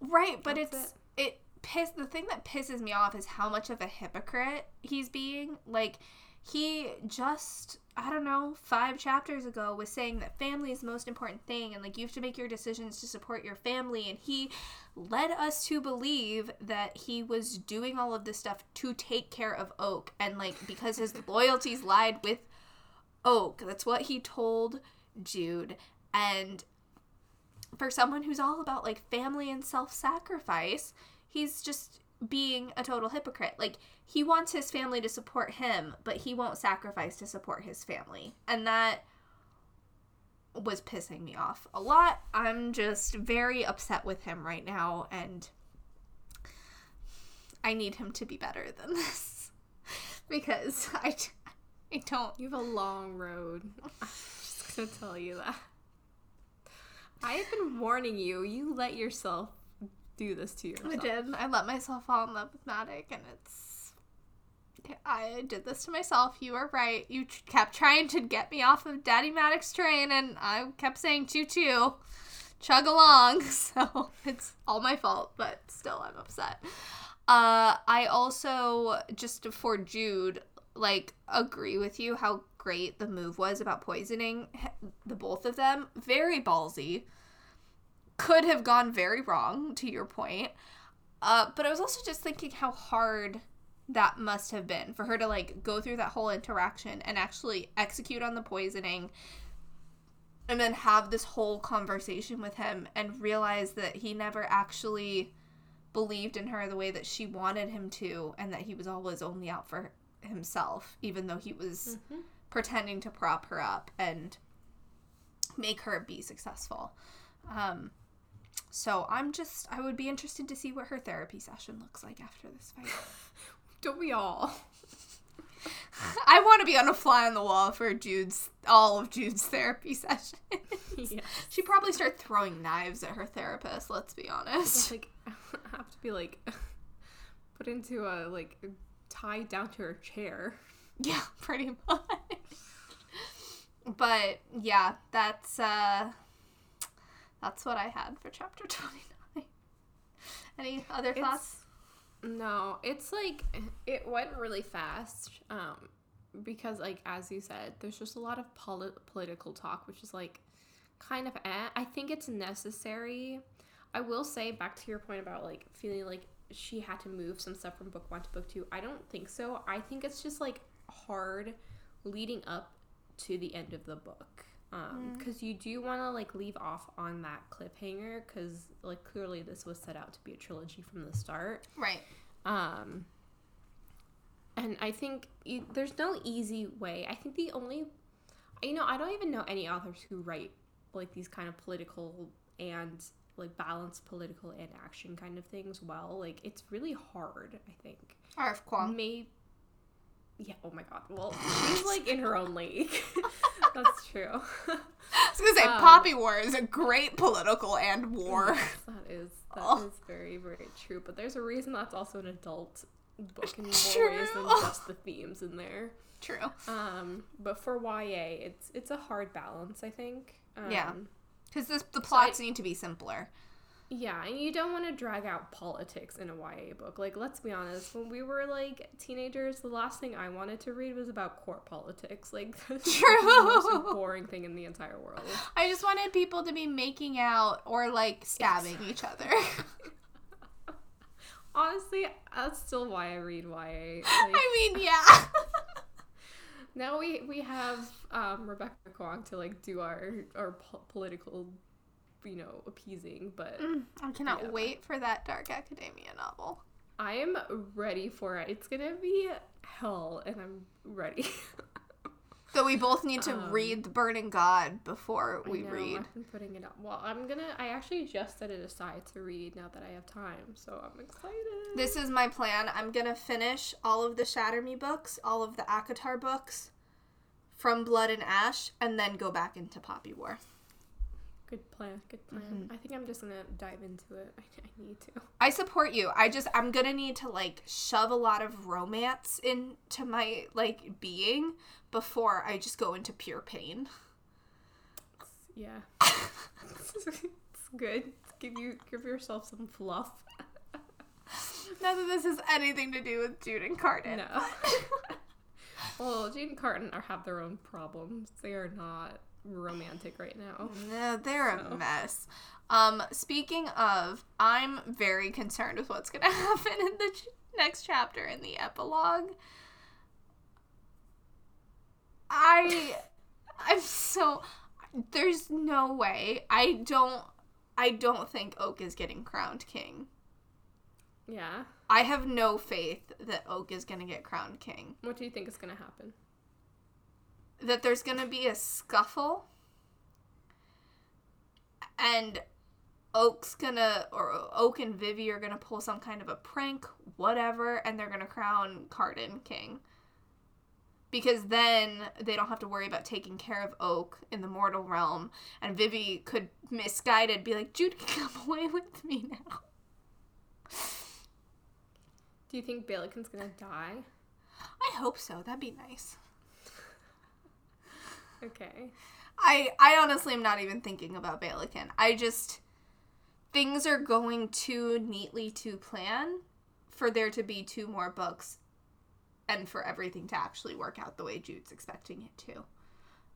Right, but That's it's it. Piss the thing that pisses me off is how much of a hypocrite he's being. Like he just I don't know, 5 chapters ago was saying that family is the most important thing and like you have to make your decisions to support your family and he led us to believe that he was doing all of this stuff to take care of Oak and like because his loyalties lied with Oak. That's what he told Jude and for someone who's all about like family and self-sacrifice, he's just being a total hypocrite. Like he wants his family to support him, but he won't sacrifice to support his family. And that was pissing me off a lot. I'm just very upset with him right now and I need him to be better than this because I I don't You have a long road. I'm just gonna tell you that. I have been warning you. You let yourself do this to yourself. I did. I let myself fall in love with Madoc, and it's. I did this to myself. You were right. You tr- kept trying to get me off of Daddy Madoc train, and I kept saying choo choo, chug along. So it's all my fault, but still, I'm upset. Uh, I also just for Jude, like, agree with you how great the move was about poisoning the both of them. Very ballsy could have gone very wrong to your point uh, but i was also just thinking how hard that must have been for her to like go through that whole interaction and actually execute on the poisoning and then have this whole conversation with him and realize that he never actually believed in her the way that she wanted him to and that he was always only out for himself even though he was Mhm. pretending to prop her up and make her be successful um, so I'm just, I would be interested to see what her therapy session looks like after this fight. Don't we all? I want to be on a fly on the wall for Jude's, all of Jude's therapy session. yeah. She'd probably start throwing knives at her therapist, let's be honest. Like, I have to be like put into a like tied down to her chair. Yeah, pretty much. But yeah, that's, uh, that's what I had for chapter 29. Any other thoughts? No, it's like it went really fast. Um, because like as you said, there's just a lot of polit- political talk, which is like kind of eh. I think it's necessary. I will say back to your point about like feeling like she had to move some stuff from book one to book two. I don't think so. I think it's just like hard leading up to the end of the book um because you do want to like leave off on that cliffhanger because like clearly this was set out to be a trilogy from the start Right. um and i think you, there's no easy way i think the only you know i don't even know any authors who write like these kind of political and like balance political and action kind of things well like it's really hard i think R.F. Kuang. May yeah oh my god well she's like in her own league that's true I was gonna say, Um, Poppy War is a great political and war. Yes, that is that is Oh. very very true. But there's a reason that's also an adult book in more True. ways than just the themes in there. True. Um, but for YA, it's it's a hard balance, I think. Um, Yeah. Because the I- plots need to be simpler. Yeah, and you don't want to drag out politics in a YA book. Like, let's be honest, when we were like teenagers, the last thing I wanted to read was about court politics. Like, that's the most True. boring thing in the entire world. I just wanted people to be making out or like stabbing each other. Honestly, that's still why I read YA. Like, I mean, yeah. Now we we have um, Rebecca Kuang to like do our our po- political, you know, appeasing. But I cannot Yeah. wait for that Dark Academia novel. I am ready for it. It's gonna be hell, and I'm ready. so we both need to Um, read The Burning God before we know, read. Been putting it up. Well, I'm gonna. I actually just set it aside to read now that I have time, so I'm excited. This is my plan. I'm gonna finish all of the Shatter Me books, all of the ACOTAR books, from Blood and Ash, and then go back into Poppy War. Good plan. Good plan. Mm-hmm. I think I'm just gonna dive into it. I, I need to. I support you. I just I'm gonna need to like shove a lot of romance into my like being before I just go into pure pain. Yeah. it's good. Give you give yourself some fluff. None of this has anything to do with Jude and Cardan. No. well, Jane and Cardan are have their own problems. They are not romantic right now. No, they're So. a mess. Um, speaking of, I'm very concerned with what's gonna happen in the ch- next chapter in the epilogue. I, I'm so, There's no way. I don't. I don't think Oak is getting crowned king. Yeah. I have no faith that Oak is gonna get crowned king. What do you think is gonna happen? That there's gonna be a scuffle, and Oak's gonna or Oak and Vivi are gonna pull some kind of a prank, whatever, and they're gonna crown Cardan king. Because then they don't have to worry about taking care of Oak in the mortal realm, and Vivi could misguided be like, "Judy, come away with me now." Do you think Balekin's gonna die? I hope so. That'd be nice. Okay. I I honestly am not even thinking about Balekin. I just things are going too neatly to plan for there to be two more books and for everything to actually work out the way Jude's expecting it to.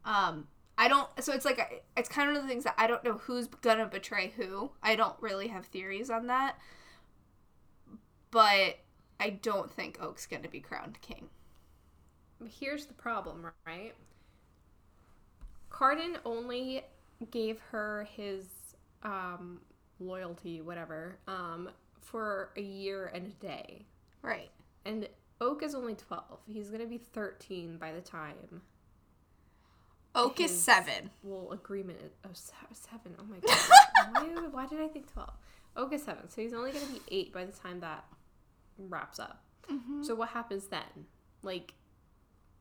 Um I don't so it's like it's kind of one of the things that I don't know who's going to betray who. I don't really have theories on that. But I don't think Oak's going to be crowned king. Here's the problem, right? Cardan only gave her his um, loyalty, whatever, um, for a year and a day. Right. And Oak is only 12. He's going to be 13 by the time. Oak is seven. Well, agreement is oh, se- seven. Oh my god. why, why did I think 12? Oak is seven. So he's only going to be eight by the time that wraps up. Mm-hmm. So what happens then? Like,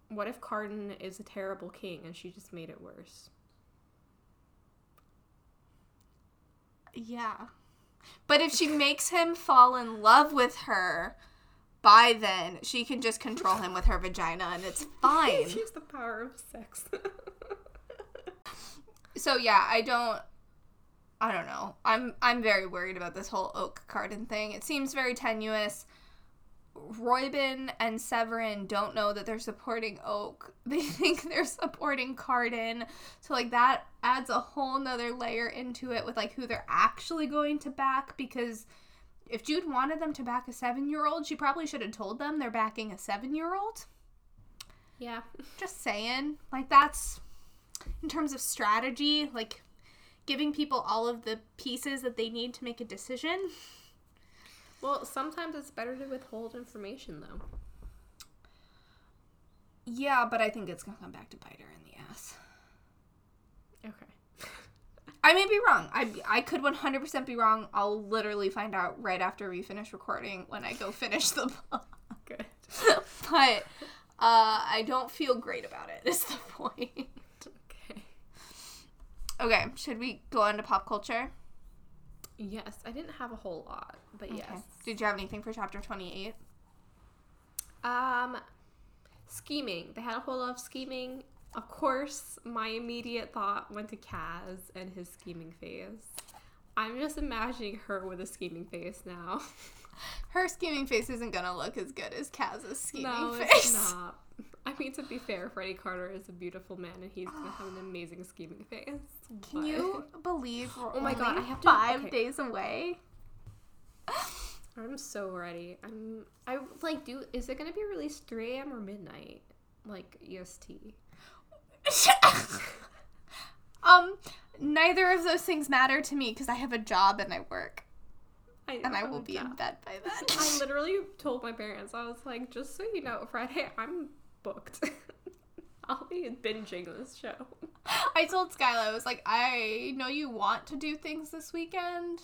what if Cardan is a terrible king and she just made it worse? Yeah. But if she makes him fall in love with her, by then she can just control him with her vagina and it's fine. Use the power of sex. so yeah, I don't I don't know. I'm I'm very worried about this whole Oak Cardan thing. It seems very tenuous. Roiben and Severin don't know that they're supporting Oak. They think they're supporting Cardan. So like that adds a whole nother layer into it with like who they're actually going to back because if Jude wanted them to back a seven year old, she probably should have told them they're backing a seven year old. yeah. Just saying. Like that's in terms of strategy, like giving people all of the pieces that they need to make a decision. Well, sometimes it's better to withhold information, though. Yeah, but I think it's gonna come back to bite her in the ass. Okay. I may be wrong. I I could 100% be wrong. I'll literally find out right after we finish recording when I go finish the book. Good. but uh, I don't feel great about it. Is the point? Okay. Okay, should we go on to pop culture? Yes, I didn't have a whole lot, but yes. Did you have anything for chapter 28? Um, scheming. They had a whole lot of scheming. Of course, my immediate thought went to Kaz and his scheming phase. I'm just imagining her with a scheming face now. Her scheming face isn't gonna look as good as Kaz's scheming no, face. it's not. I mean, to be fair, Freddy Carter is a beautiful man, and he's gonna have an amazing scheming face. Can but- you believe we're Oh my God, I have to- five okay. days away? I'm so ready. I'm. I like. Do is it gonna be released 3 a.m. or midnight? Like EST. um, neither of those things matter to me because I have a job and I work, I and I will be in bed by then. I literally told my parents, I was like, just so you know, Friday I'm booked. I'll be binging this show. I told Skyla, I was like, I know you want to do things this weekend,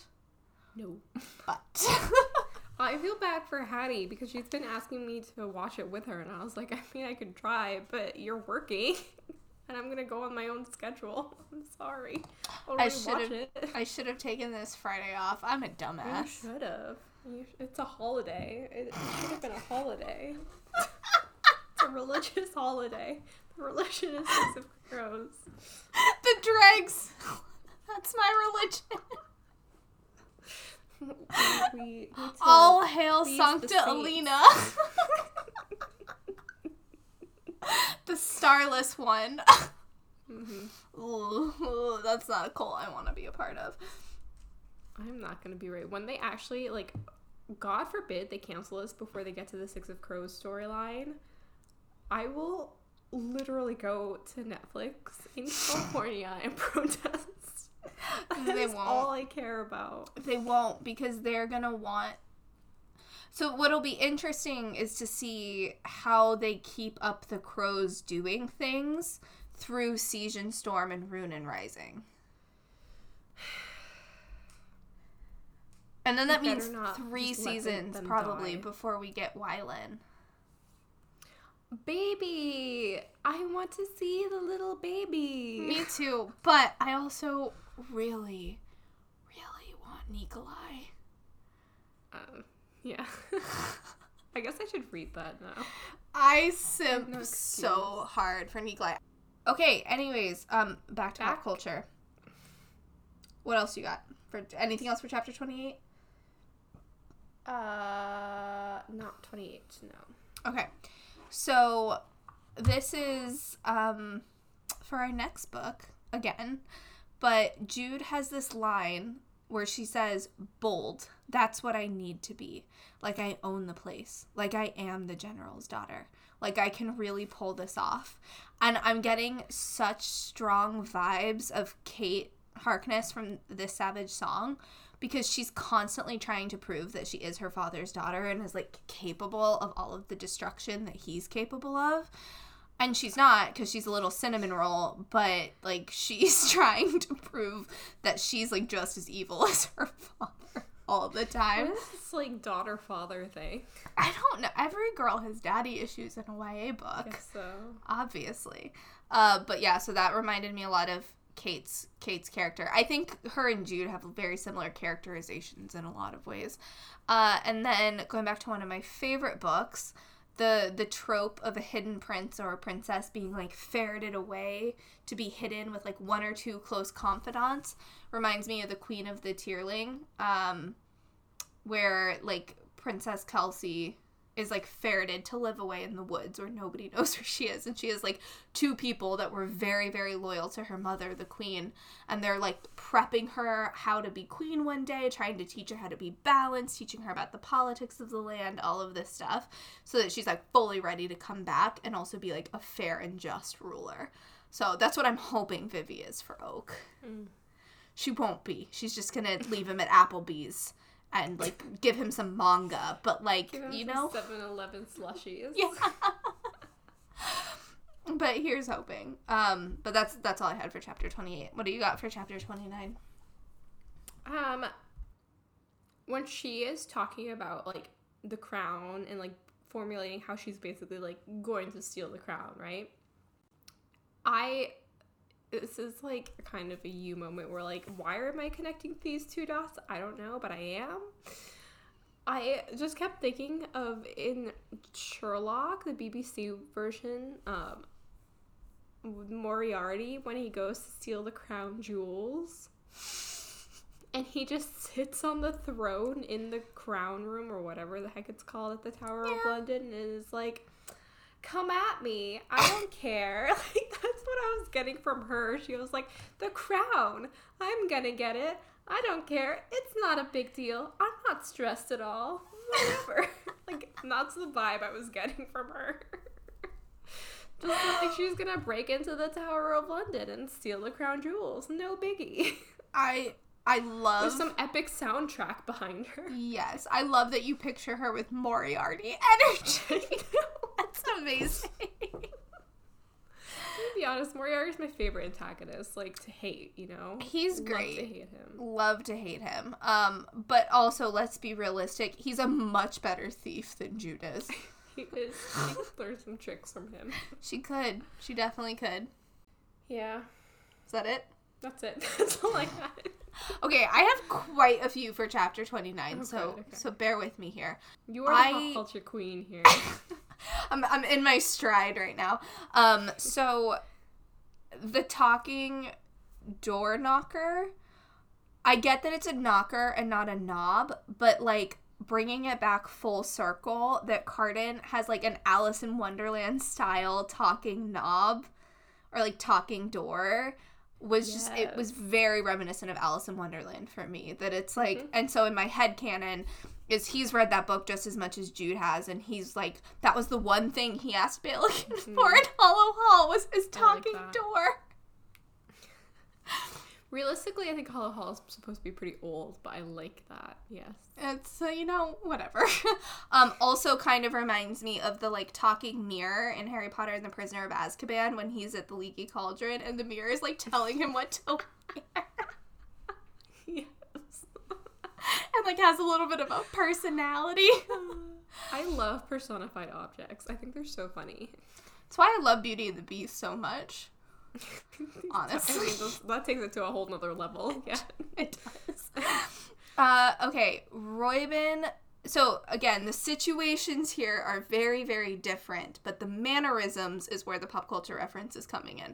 No. but I feel bad for Hattie because she's been asking me to watch it with her, and I was like, I mean, I could try, but you're working, and I'm gonna go on my own schedule. I'm sorry. I'll I should've- I should have taken this Friday off. I'm a dumbass. You should have. It's a holiday. It should have been a holiday. A religious holiday. The religion is Six of Crows. the dregs. That's my religion. We, we All hail Sancta. Alina. the starless one. Mhm. Ooh, ooh, that's not a cult I want to be a part of. I'm not gonna be right when they actually like. God forbid they cancel us before they get to the Six of Crows storyline. I will literally go to Netflix in California and protest. They That's won't. all I care about. They won't because they're gonna want. So what'll be interesting is to see how they keep up the crows doing things through Siege and Storm and Rune and Rising. And then that means three just let them- seasons probably before we get Wylan. Baby, I want to see the little baby. Me too, but I also really, really want Nikolai. Um, yeah. I guess I should read that now. I simp no so hard for Nikolai. Okay, anyways, um, back to pop Back. culture. What else you got? For anything else for chapter twenty eight? Uh, not 28, no. Okay. So this is um for our next book again, but Jude has this line where she says, "Bold. That's what I need to be. Like I own the place. Like I am the general's daughter. Like I can really pull this off." And I'm getting such strong vibes of Kate Harkness from this Savage song because she's constantly trying to prove that she is her father's daughter and is like capable of all of the destruction that he's capable of. And she's not because she's a little cinnamon roll, but like she's trying to prove that she's like just as evil as her father all the time. What is this, like, daughter father thing? I don't know. Every girl has daddy issues in a YA book guess so. obviously. Uh, but yeah, so that reminded me a lot of Kate's Kate's character. I think her and Jude have very similar characterizations in a lot of ways. Uh, and then going back to one of my favorite books, the the trope of a hidden prince or a princess being like ferreted away to be hidden with like one or two close confidants reminds me of the Queen of the Tearling, um, where like Princess Kelsey is like ferreted to live away in the woods where nobody knows where she is. And she has like two people that were very very loyal to her mother the queen. And they're like prepping her how to be queen one day trying to teach her how to be balanced teaching her about the politics of the land all of this stuff so that she's like fully ready to come back and also be like a fair and just ruler. So that's what i'm hoping vivi is for oak. Mm. she won't be. She's just gonna leave him at applebee's and like give him some manga but like you know 7-Eleven slushies. yeah. but here's hoping. Um, but that's that's all I had for chapter 28. What do you got for chapter 29? Um, when she is talking about like the crown and like formulating how she's basically like going to steal the crown, right? I this is like kind of a you moment where like why am I connecting these two dots? I don't know, but I am. I just kept thinking of in Sherlock, the BBC version, um, Moriarty when he goes to steal the crown jewels and he just sits on the throne in the crown room or whatever the heck it's called at the Tower of London and is like, "Come at me, I don't care." Like that's what I was getting from her. She was like, "The crown, I'm gonna get it. I don't care. It's not a big deal. I'm not stressed at all. Whatever." like that's the vibe I was getting from her. Just like she's gonna break into the Tower of London and steal the crown jewels. No biggie. I I love There's some epic soundtrack behind her. Yes, I love that you picture her with Moriarty energy. That's amazing. To be honest, Moriarty's my favorite antagonist. Like to hate, you know. He's Love great. to hate him. Love to hate him. Um, but also let's be realistic. He's a much better thief than Judas. He is. She could learn some tricks from him. She could. She definitely could. Yeah, Is that it? That's it. That's all I had. Okay, I have quite a few for chapter 29, Okay, so okay. so bear with me here. You are the pop culture queen here. I'm I'm in my stride right now. Um so the talking door knocker I get that it's a knocker and not a knob, but like bringing it back full circle that Cardan has like an Alice in Wonderland style talking knob or like talking door was just it was very reminiscent of Alice in Wonderland for me that it's like Mhm. and so in my head canon is he's read that book just as much as Jude has, and he's like, that was the one thing he asked Baileys for in Hollow Hall was his Mm-hmm. Like talking door. Realistically, I think Hollow Hall is supposed to be pretty old, but I like that. Yes. It's uh, you know whatever. um, also kind of reminds me of the like talking mirror in Harry Potter and the Prisoner of Azkaban when he's at the Leaky Cauldron and the mirror is like telling him what to wear yes. and like has a little bit of a personality. I love personified objects. I think they're so funny. That's why I love Beauty and the Beast so much. I Honestly. mean, those- that takes it to a whole nother level. Yeah. It does. Uh, okay, Roiben. So again, the situations here are very, very different, but the mannerisms is where the pop culture reference is coming in.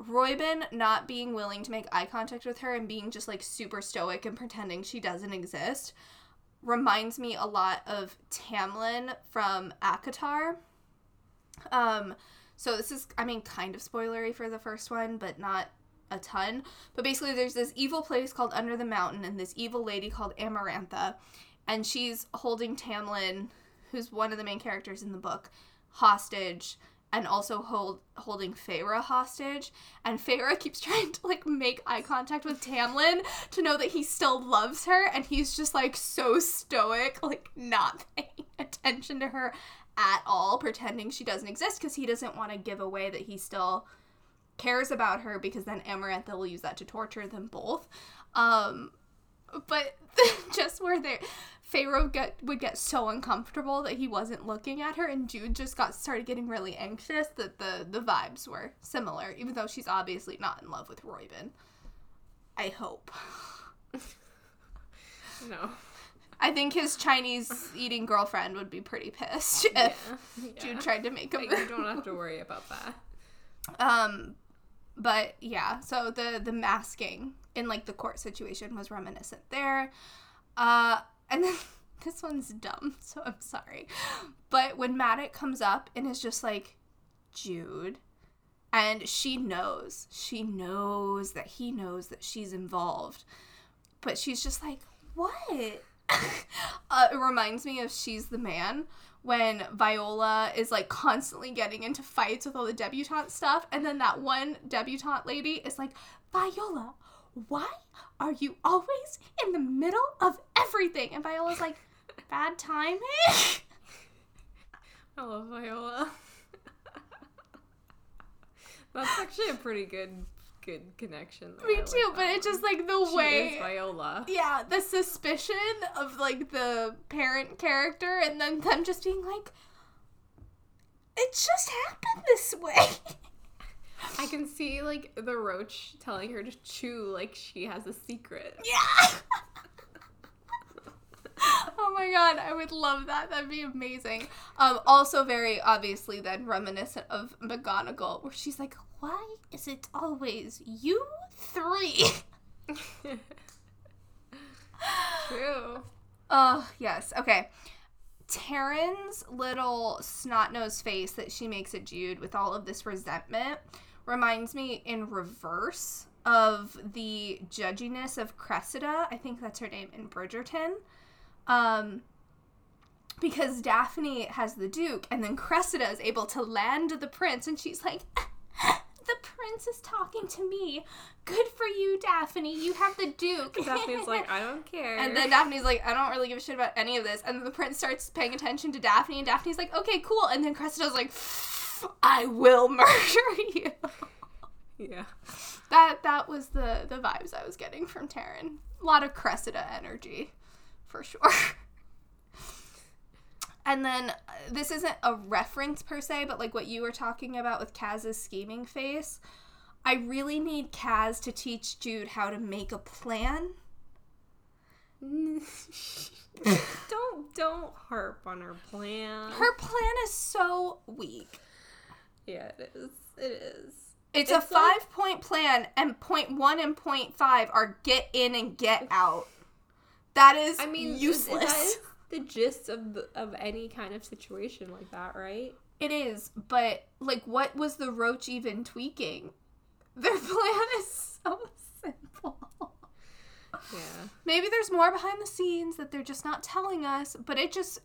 Roiben not being willing to make eye contact with her and being just like super stoic and pretending she doesn't exist reminds me a lot of Tamlin from ACOTAR. Um, so this is, I mean, kind of spoilery for the first one, but not a ton. But basically, there's this evil place called Under the Mountain, and this evil lady called Amarantha, and she's holding Tamlin, who's one of the main characters in the book, hostage, and also hold holding Feyre hostage. And Feyre keeps trying to like make eye contact with Tamlin to know that he still loves her, and he's just like so stoic, like not paying attention to her at all, pretending she doesn't exist because he doesn't want to give away that he still cares about her because then Amarantha will use that to torture them both. Um, but just where they Feyre get would get so uncomfortable that he wasn't looking at her, and Jude just got started getting really anxious. That the the vibes were similar, even though she's obviously not in love with Roiben. I hope. No. I think his Chinese eating girlfriend would be pretty pissed if Yeah. yeah. Jude tried to make him. Like, you don't have to worry about that. Um, but yeah, so the the masking in like the court situation was reminiscent there. Uh, and then this one's dumb, so I'm sorry. But when Madoc comes up and is just like, Jude, and she knows, she knows that he knows that she's involved, but she's just like, what? Uh, it reminds me of She's the Man when Viola is like constantly getting into fights with all the debutante stuff, and then that one debutante lady is like, Viola, why are you always in the middle of everything? And Viola's like, bad timing. I love Viola. That's actually a pretty good good connection. there. Me like too, but it's one. just like the She way. Viola. yeah, the suspicion of like the parent character, and then them just being like, it just happened this way. I can see like the roach telling her to chew like she has a secret. Yeah. oh my god, I would love that. That'd be amazing. Um, also very obviously then reminiscent of McGonagall, where she's like, "Why is it always you three? True. Oh yes. Okay. Taryn's little snot nosed face that she makes at Jude with all of this resentment reminds me in reverse of the judginess of Cressida. I think that's her name in Bridgerton. Um, because Daphne has the Duke, and then Cressida is able to land the prince, and she's like, The prince is talking to me. Good for you, Daphne. You have the Duke. Daphne's like, I don't care. And then Daphne's like, I don't really give a shit about any of this. And then the prince starts paying attention to Daphne, and Daphne's like, okay, cool. And then Cressida's like, I will murder you. yeah. That that was the the vibes I was getting from Taryn. A lot of Cressida energy, for sure. And then uh, this isn't a reference per se, but like what you were talking about with Kaz's scheming face. I really need Kaz to teach Jude how to make a plan. don't don't harp on her plan. Her plan is so weak. yeah, it is. It is. It's, a like- five point plan, and point one and point five are get in and get out. That is I mean, useless. The gist of the, of any kind of situation like that, right? It is, but like, what was the roach even tweaking? Their plan is so simple. Yeah. Maybe there's more behind the scenes that they're just not telling us, but it just.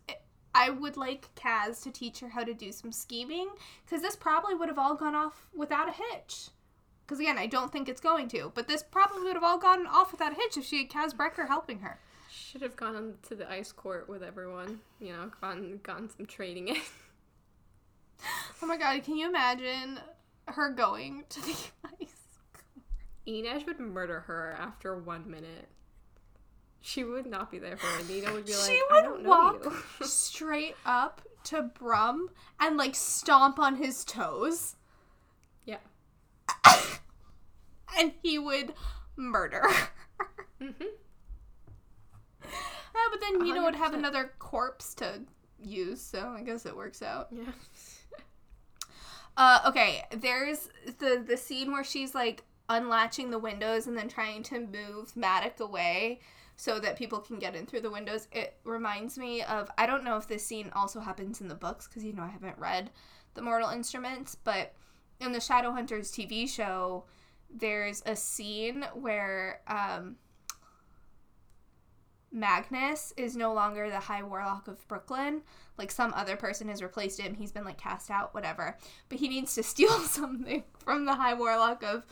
I would like Kaz to teach her how to do some scheming because this probably would have all gone off without a hitch. Because again, I don't think it's going to, but this probably would have all gone off without a hitch if she had Kaz Brecker helping her. Should have gone to the ice court with everyone. You know, gotten gotten some training in. Oh my god, can you imagine her going to the ice? Inej would murder her after one minute. She would not be there for it. Nina would be like, she I would walk straight up to Brum and like stomp on his toes, yeah. and he would murder. her. Mm-hmm. But then Nina would have another corpse to use, so I guess it works out. Yeah. Uh, okay, there's the the scene where she's like unlatching the windows and then trying to move Madoc away so that people can get in through the windows. It reminds me of I don't know if this scene also happens in the books because you know I haven't read the Mortal Instruments, but in the Shadowhunters TV show, there's a scene where um, Magnus is no longer the High Warlock of Brooklyn. Like some other person has replaced him. He's been like cast out, whatever. But he needs to steal something from the High Warlock of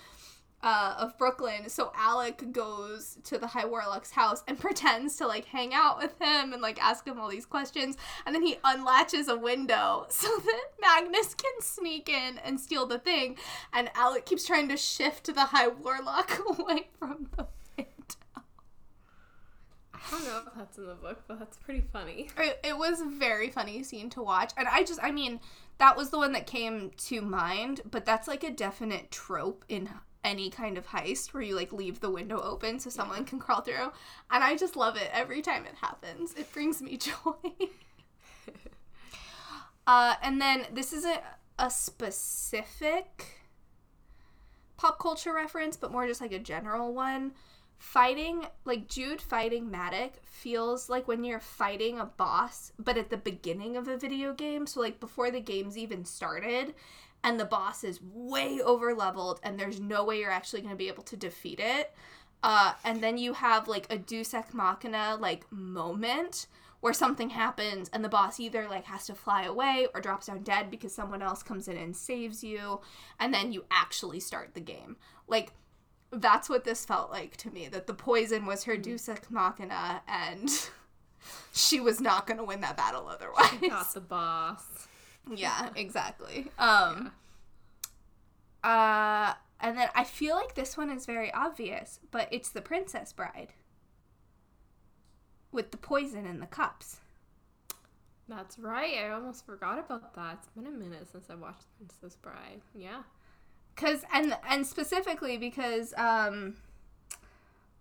uh, of Brooklyn. So Alec goes to the High Warlock's house and pretends to like hang out with him and like ask him all these questions. And then he unlatches a window so that Magnus can sneak in and steal the thing. And Alec keeps trying to shift the High Warlock away from the window. I don't know if that's in the book, but that's pretty funny. It, it was a very funny scene to watch. And I just, I mean, that was the one that came to mind, but that's like a definite trope in any kind of heist where you like leave the window open so someone can crawl through. And I just love it every time it happens. It brings me joy. uh, and then this isn't a specific pop culture reference, but more just like a general one. Fighting, like Jude fighting Madoc, feels like when you're fighting a boss, but at the beginning of a video game. So, like before the game's even started, and the boss is way over leveled, and there's no way you're actually going to be able to defeat it. Uh, and then you have like a Deus Ex Machina like moment where something happens and the boss either like has to fly away or drops down dead because someone else comes in and saves you and then you actually start the game like that's what this felt like to me that the poison was her Deus Ex Machina and she was not going to win that battle otherwise Got the boss. yeah exactly um uh and then I feel like this one is very obvious, but it's the Princess Bride with the poison in the cups. That's right. I almost forgot about that. It's been a minute since I watched Princess Bride. Yeah. Cause and and specifically because um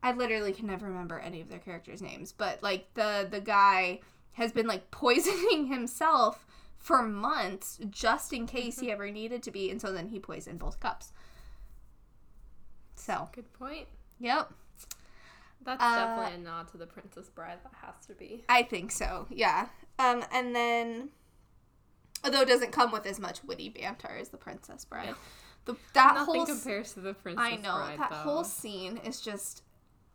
I literally can never remember any of their characters' names, but like the the guy has been like poisoning himself for months just in case he ever needed to be, and so then he poisoned both cups. So, Good point. yep. That's Uh, definitely a nod to the Princess Bride. That has to be. I think so. Yeah. Um, and then, although it doesn't come with as much witty banter as the Princess Bride, the that Nothing whole compares to the Princess I know Bride. that though. whole scene is just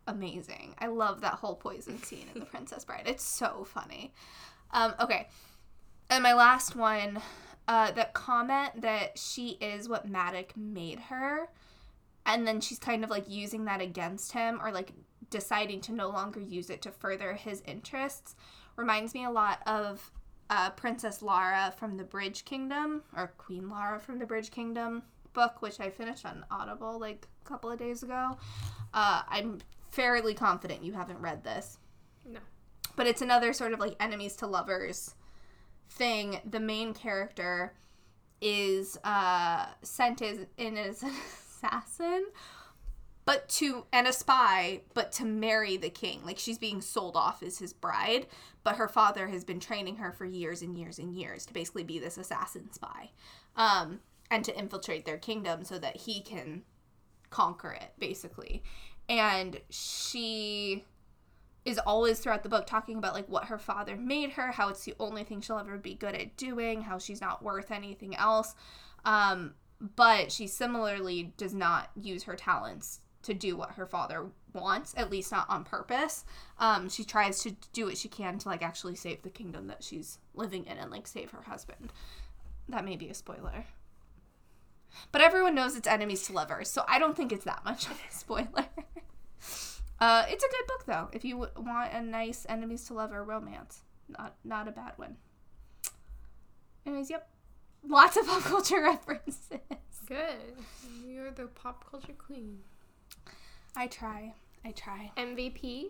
amazing. I love that whole poison scene in the Princess Bride. It's so funny. Um, okay, and my last one, uh, that comment that she is what Madoc made her, and then she's kind of like using that against him or like deciding to no longer use it to further his interests reminds me a lot of uh, Princess Lara from the Bridge Kingdom or Queen Lara from the Bridge Kingdom book, which I finished on Audible like a couple of days ago. Uh, I'm fairly confident you haven't read this, No. but it's another sort of like enemies to lovers thing. The main character is uh, sent as in as an assassin, but to and a spy, but to marry the king. Like she's being sold off as his bride, but her father has been training her for years and years and years to basically be this assassin spy, um, and to infiltrate their kingdom so that he can conquer it, basically. And she is always throughout the book talking about like what her father made her, how it's the only thing she'll ever be good at doing, how she's not worth anything else. Um, but she similarly does not use her talents to do what her father wants, at least not on purpose. Um, she tries to do what she can to like actually save the kingdom that she's living in and like save her husband. That may be a spoiler. But everyone knows it's enemies to lovers, so I don't think it's that much of a spoiler. uh, it's a good book though, if you want a nice enemies to lover romance. Not not a bad one. Anyways, yep. Lots of pop culture references. Good. You're the pop culture queen. I try. I try. MVP.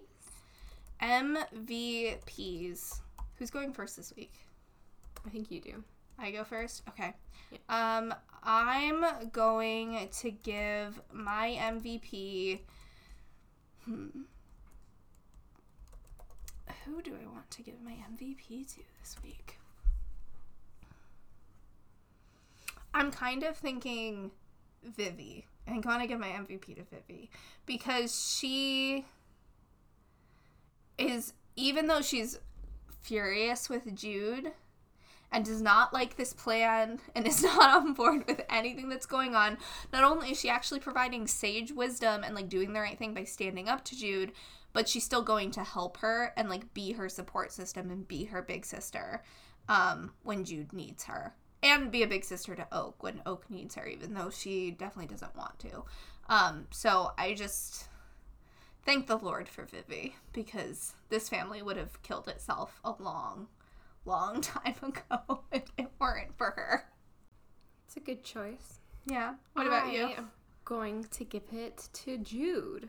MVPs. Who's going first this week? I think you do. I go first? Okay. Um, I'm going to give my MVP. Hmm. Who do I want to give my MVP to this week? I'm kind of thinking Vivi. I think I want to give my MVP to Vivi because she is, even though she's furious with Jude and does not like this plan and is not on board with anything that's going on, not only is she actually providing sage wisdom and like doing the right thing by standing up to Jude, but she's still going to help her and like be her support system and be her big sister um, when Jude needs her and be a big sister to Oak when Oak needs her, even though she definitely doesn't want to. Um, so I just thank the Lord for Vivi because this family would have killed itself a long, long time ago if it weren't for her. It's a good choice. Yeah. What about you? I am going to give it to Jude.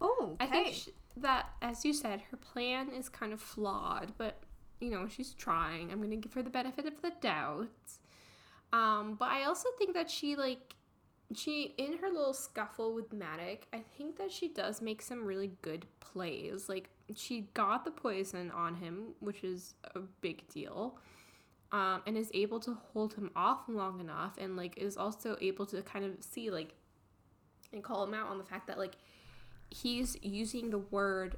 Oh, okay. I think sh that, as you said, her plan is kind of flawed, but you know she's trying. I'm going to give her the benefit of the doubt. Um, but I also think that she like she in her little scuffle with Madoc, I think that she does make some really good plays. Like she got the poison on him, which is a big deal. Um, and is able to hold him off long enough and like is also able to kind of see like and call him out on the fact that like he's using the word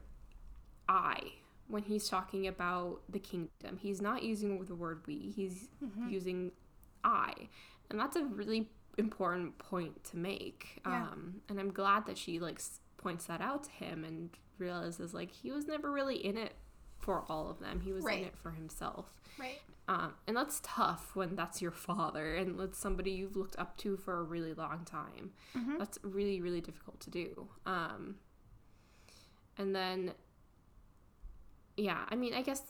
I when he's talking about the kingdom. He's not using the word we. He's mm-hmm. using I. And that's a really important point to make. Yeah. Um, and I'm glad that she like points that out to him and realizes like he was never really in it for all of them. He was right. in it for himself. Right. Um, and that's tough when that's your father and that's somebody you've looked up to for a really long time. Mm-hmm. That's really, really difficult to do. Um, and then, yeah, I mean, I guess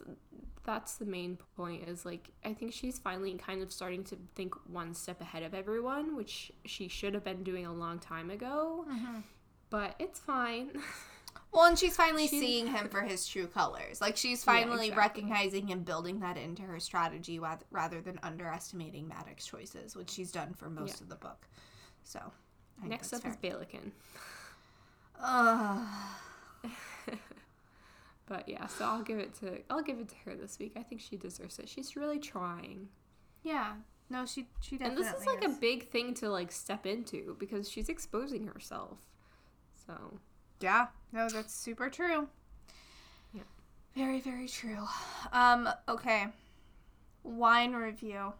that's the main point is like I think she's finally kind of starting to think one step ahead of everyone, which she should have been doing a long time ago. Mm-hmm. But it's fine. Well, and she's finally she's... seeing him for his true colors. Like she's finally yeah, exactly. recognizing and building that into her strategy rather than underestimating Madoc's choices, which she's done for most yeah. of the book. So, I think next up fair. is Balekin. But yeah, so I'll give it to I'll give it to her this week. I think she deserves it. She's really trying. Yeah. No, she she definitely. And this is like is. a big thing to like step into because she's exposing herself. So. Yeah. No, that's super true. Yeah. Very very true. Um. Okay. Wine review.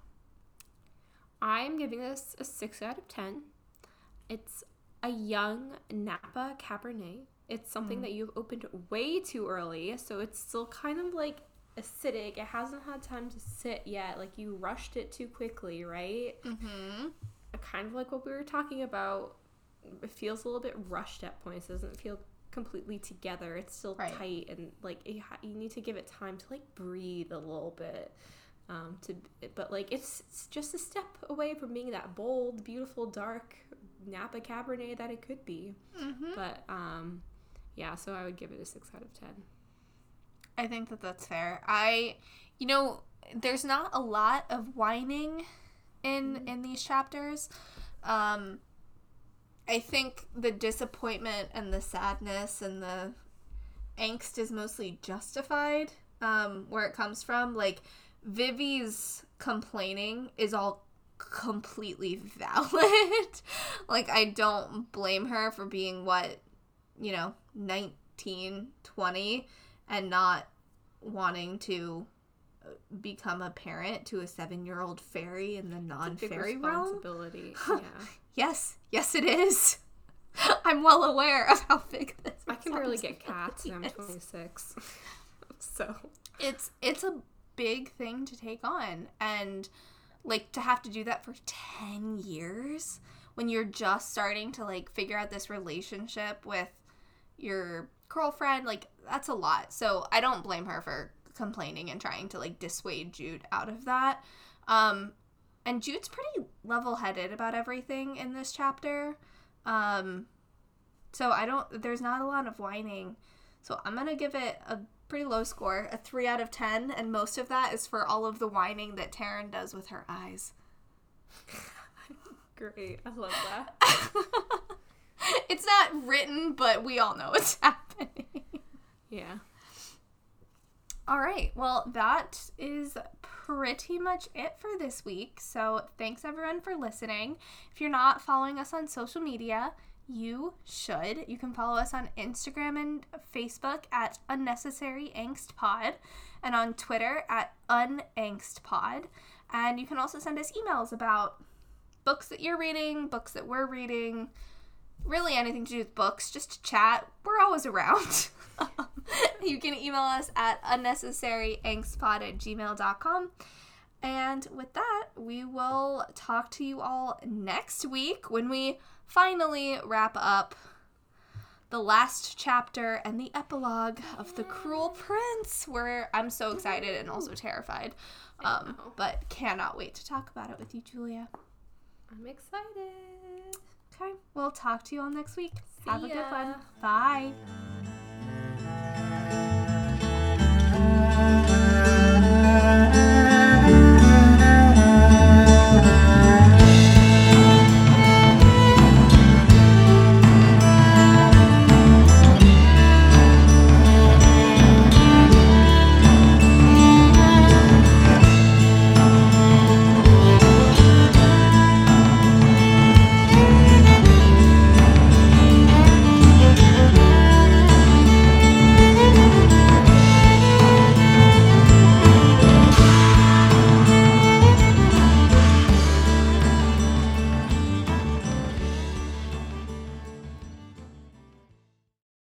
I'm giving this a six out of ten. It's a young Napa Cabernet it's something mm. that you've opened way too early, so it's still kind of like acidic. It hasn't had time to sit yet. Like you rushed it too quickly, right? Mm-hmm. Kind of like what we were talking about. It feels a little bit rushed at points. It doesn't feel completely together. It's still right. tight and like it, you need to give it time to like breathe a little bit. Um, to but like it's, it's just a step away from being that bold, beautiful, dark Napa Cabernet that it could be. Mm-hmm. But um, yeah, so I would give it a six out of ten. I think that that's fair. I, you know, there's not a lot of whining in mm-hmm. in these chapters. Um, I think the disappointment and the sadness and the angst is mostly justified. Um, where it comes from, like Vivi's complaining is all completely valid. like I don't blame her for being what you know, 19, 20 and not wanting to become a parent to a seven-year-old fairy in the non-fairy realm. Responsibility. Yeah. yes, yes, it is. I'm well aware of how big this. I can barely get cats, and I'm 26. so It's it's a big thing to take on, and like to have to do that for ten years when you're just starting to like figure out this relationship with your girlfriend, like that's a lot. So I don't blame her for complaining and trying to like dissuade Jude out of that. Um, and Jude's pretty level-headed about everything in this chapter. Um, so I don't. There's not a lot of whining. So I'm gonna give it a pretty low score, a three out of ten, and most of that is for all of the whining that Taryn does with her eyes. great. I love that. it's not written, but we all know it's happening. Yeah. All right. Well, that is pretty much it for this week. So, thanks everyone for listening. If you're not following us on social media, you should. You can follow us on Instagram and Facebook at Unnecessary Angst Pod and on Twitter at Unangst Pod. And you can also send us emails about books that you're reading, books that we're reading, really anything to do with books, just to chat. We're always around. you can email us at unnecessaryangstpod at gmail.com. And with that, we will talk to you all next week when we finally wrap up the last chapter and the epilogue of The Cruel Prince, where I'm so excited and also terrified. Um, but cannot wait to talk about it with you, Julia. I'm excited. Okay, we'll talk to you all next week. See Have ya. a good one. Bye.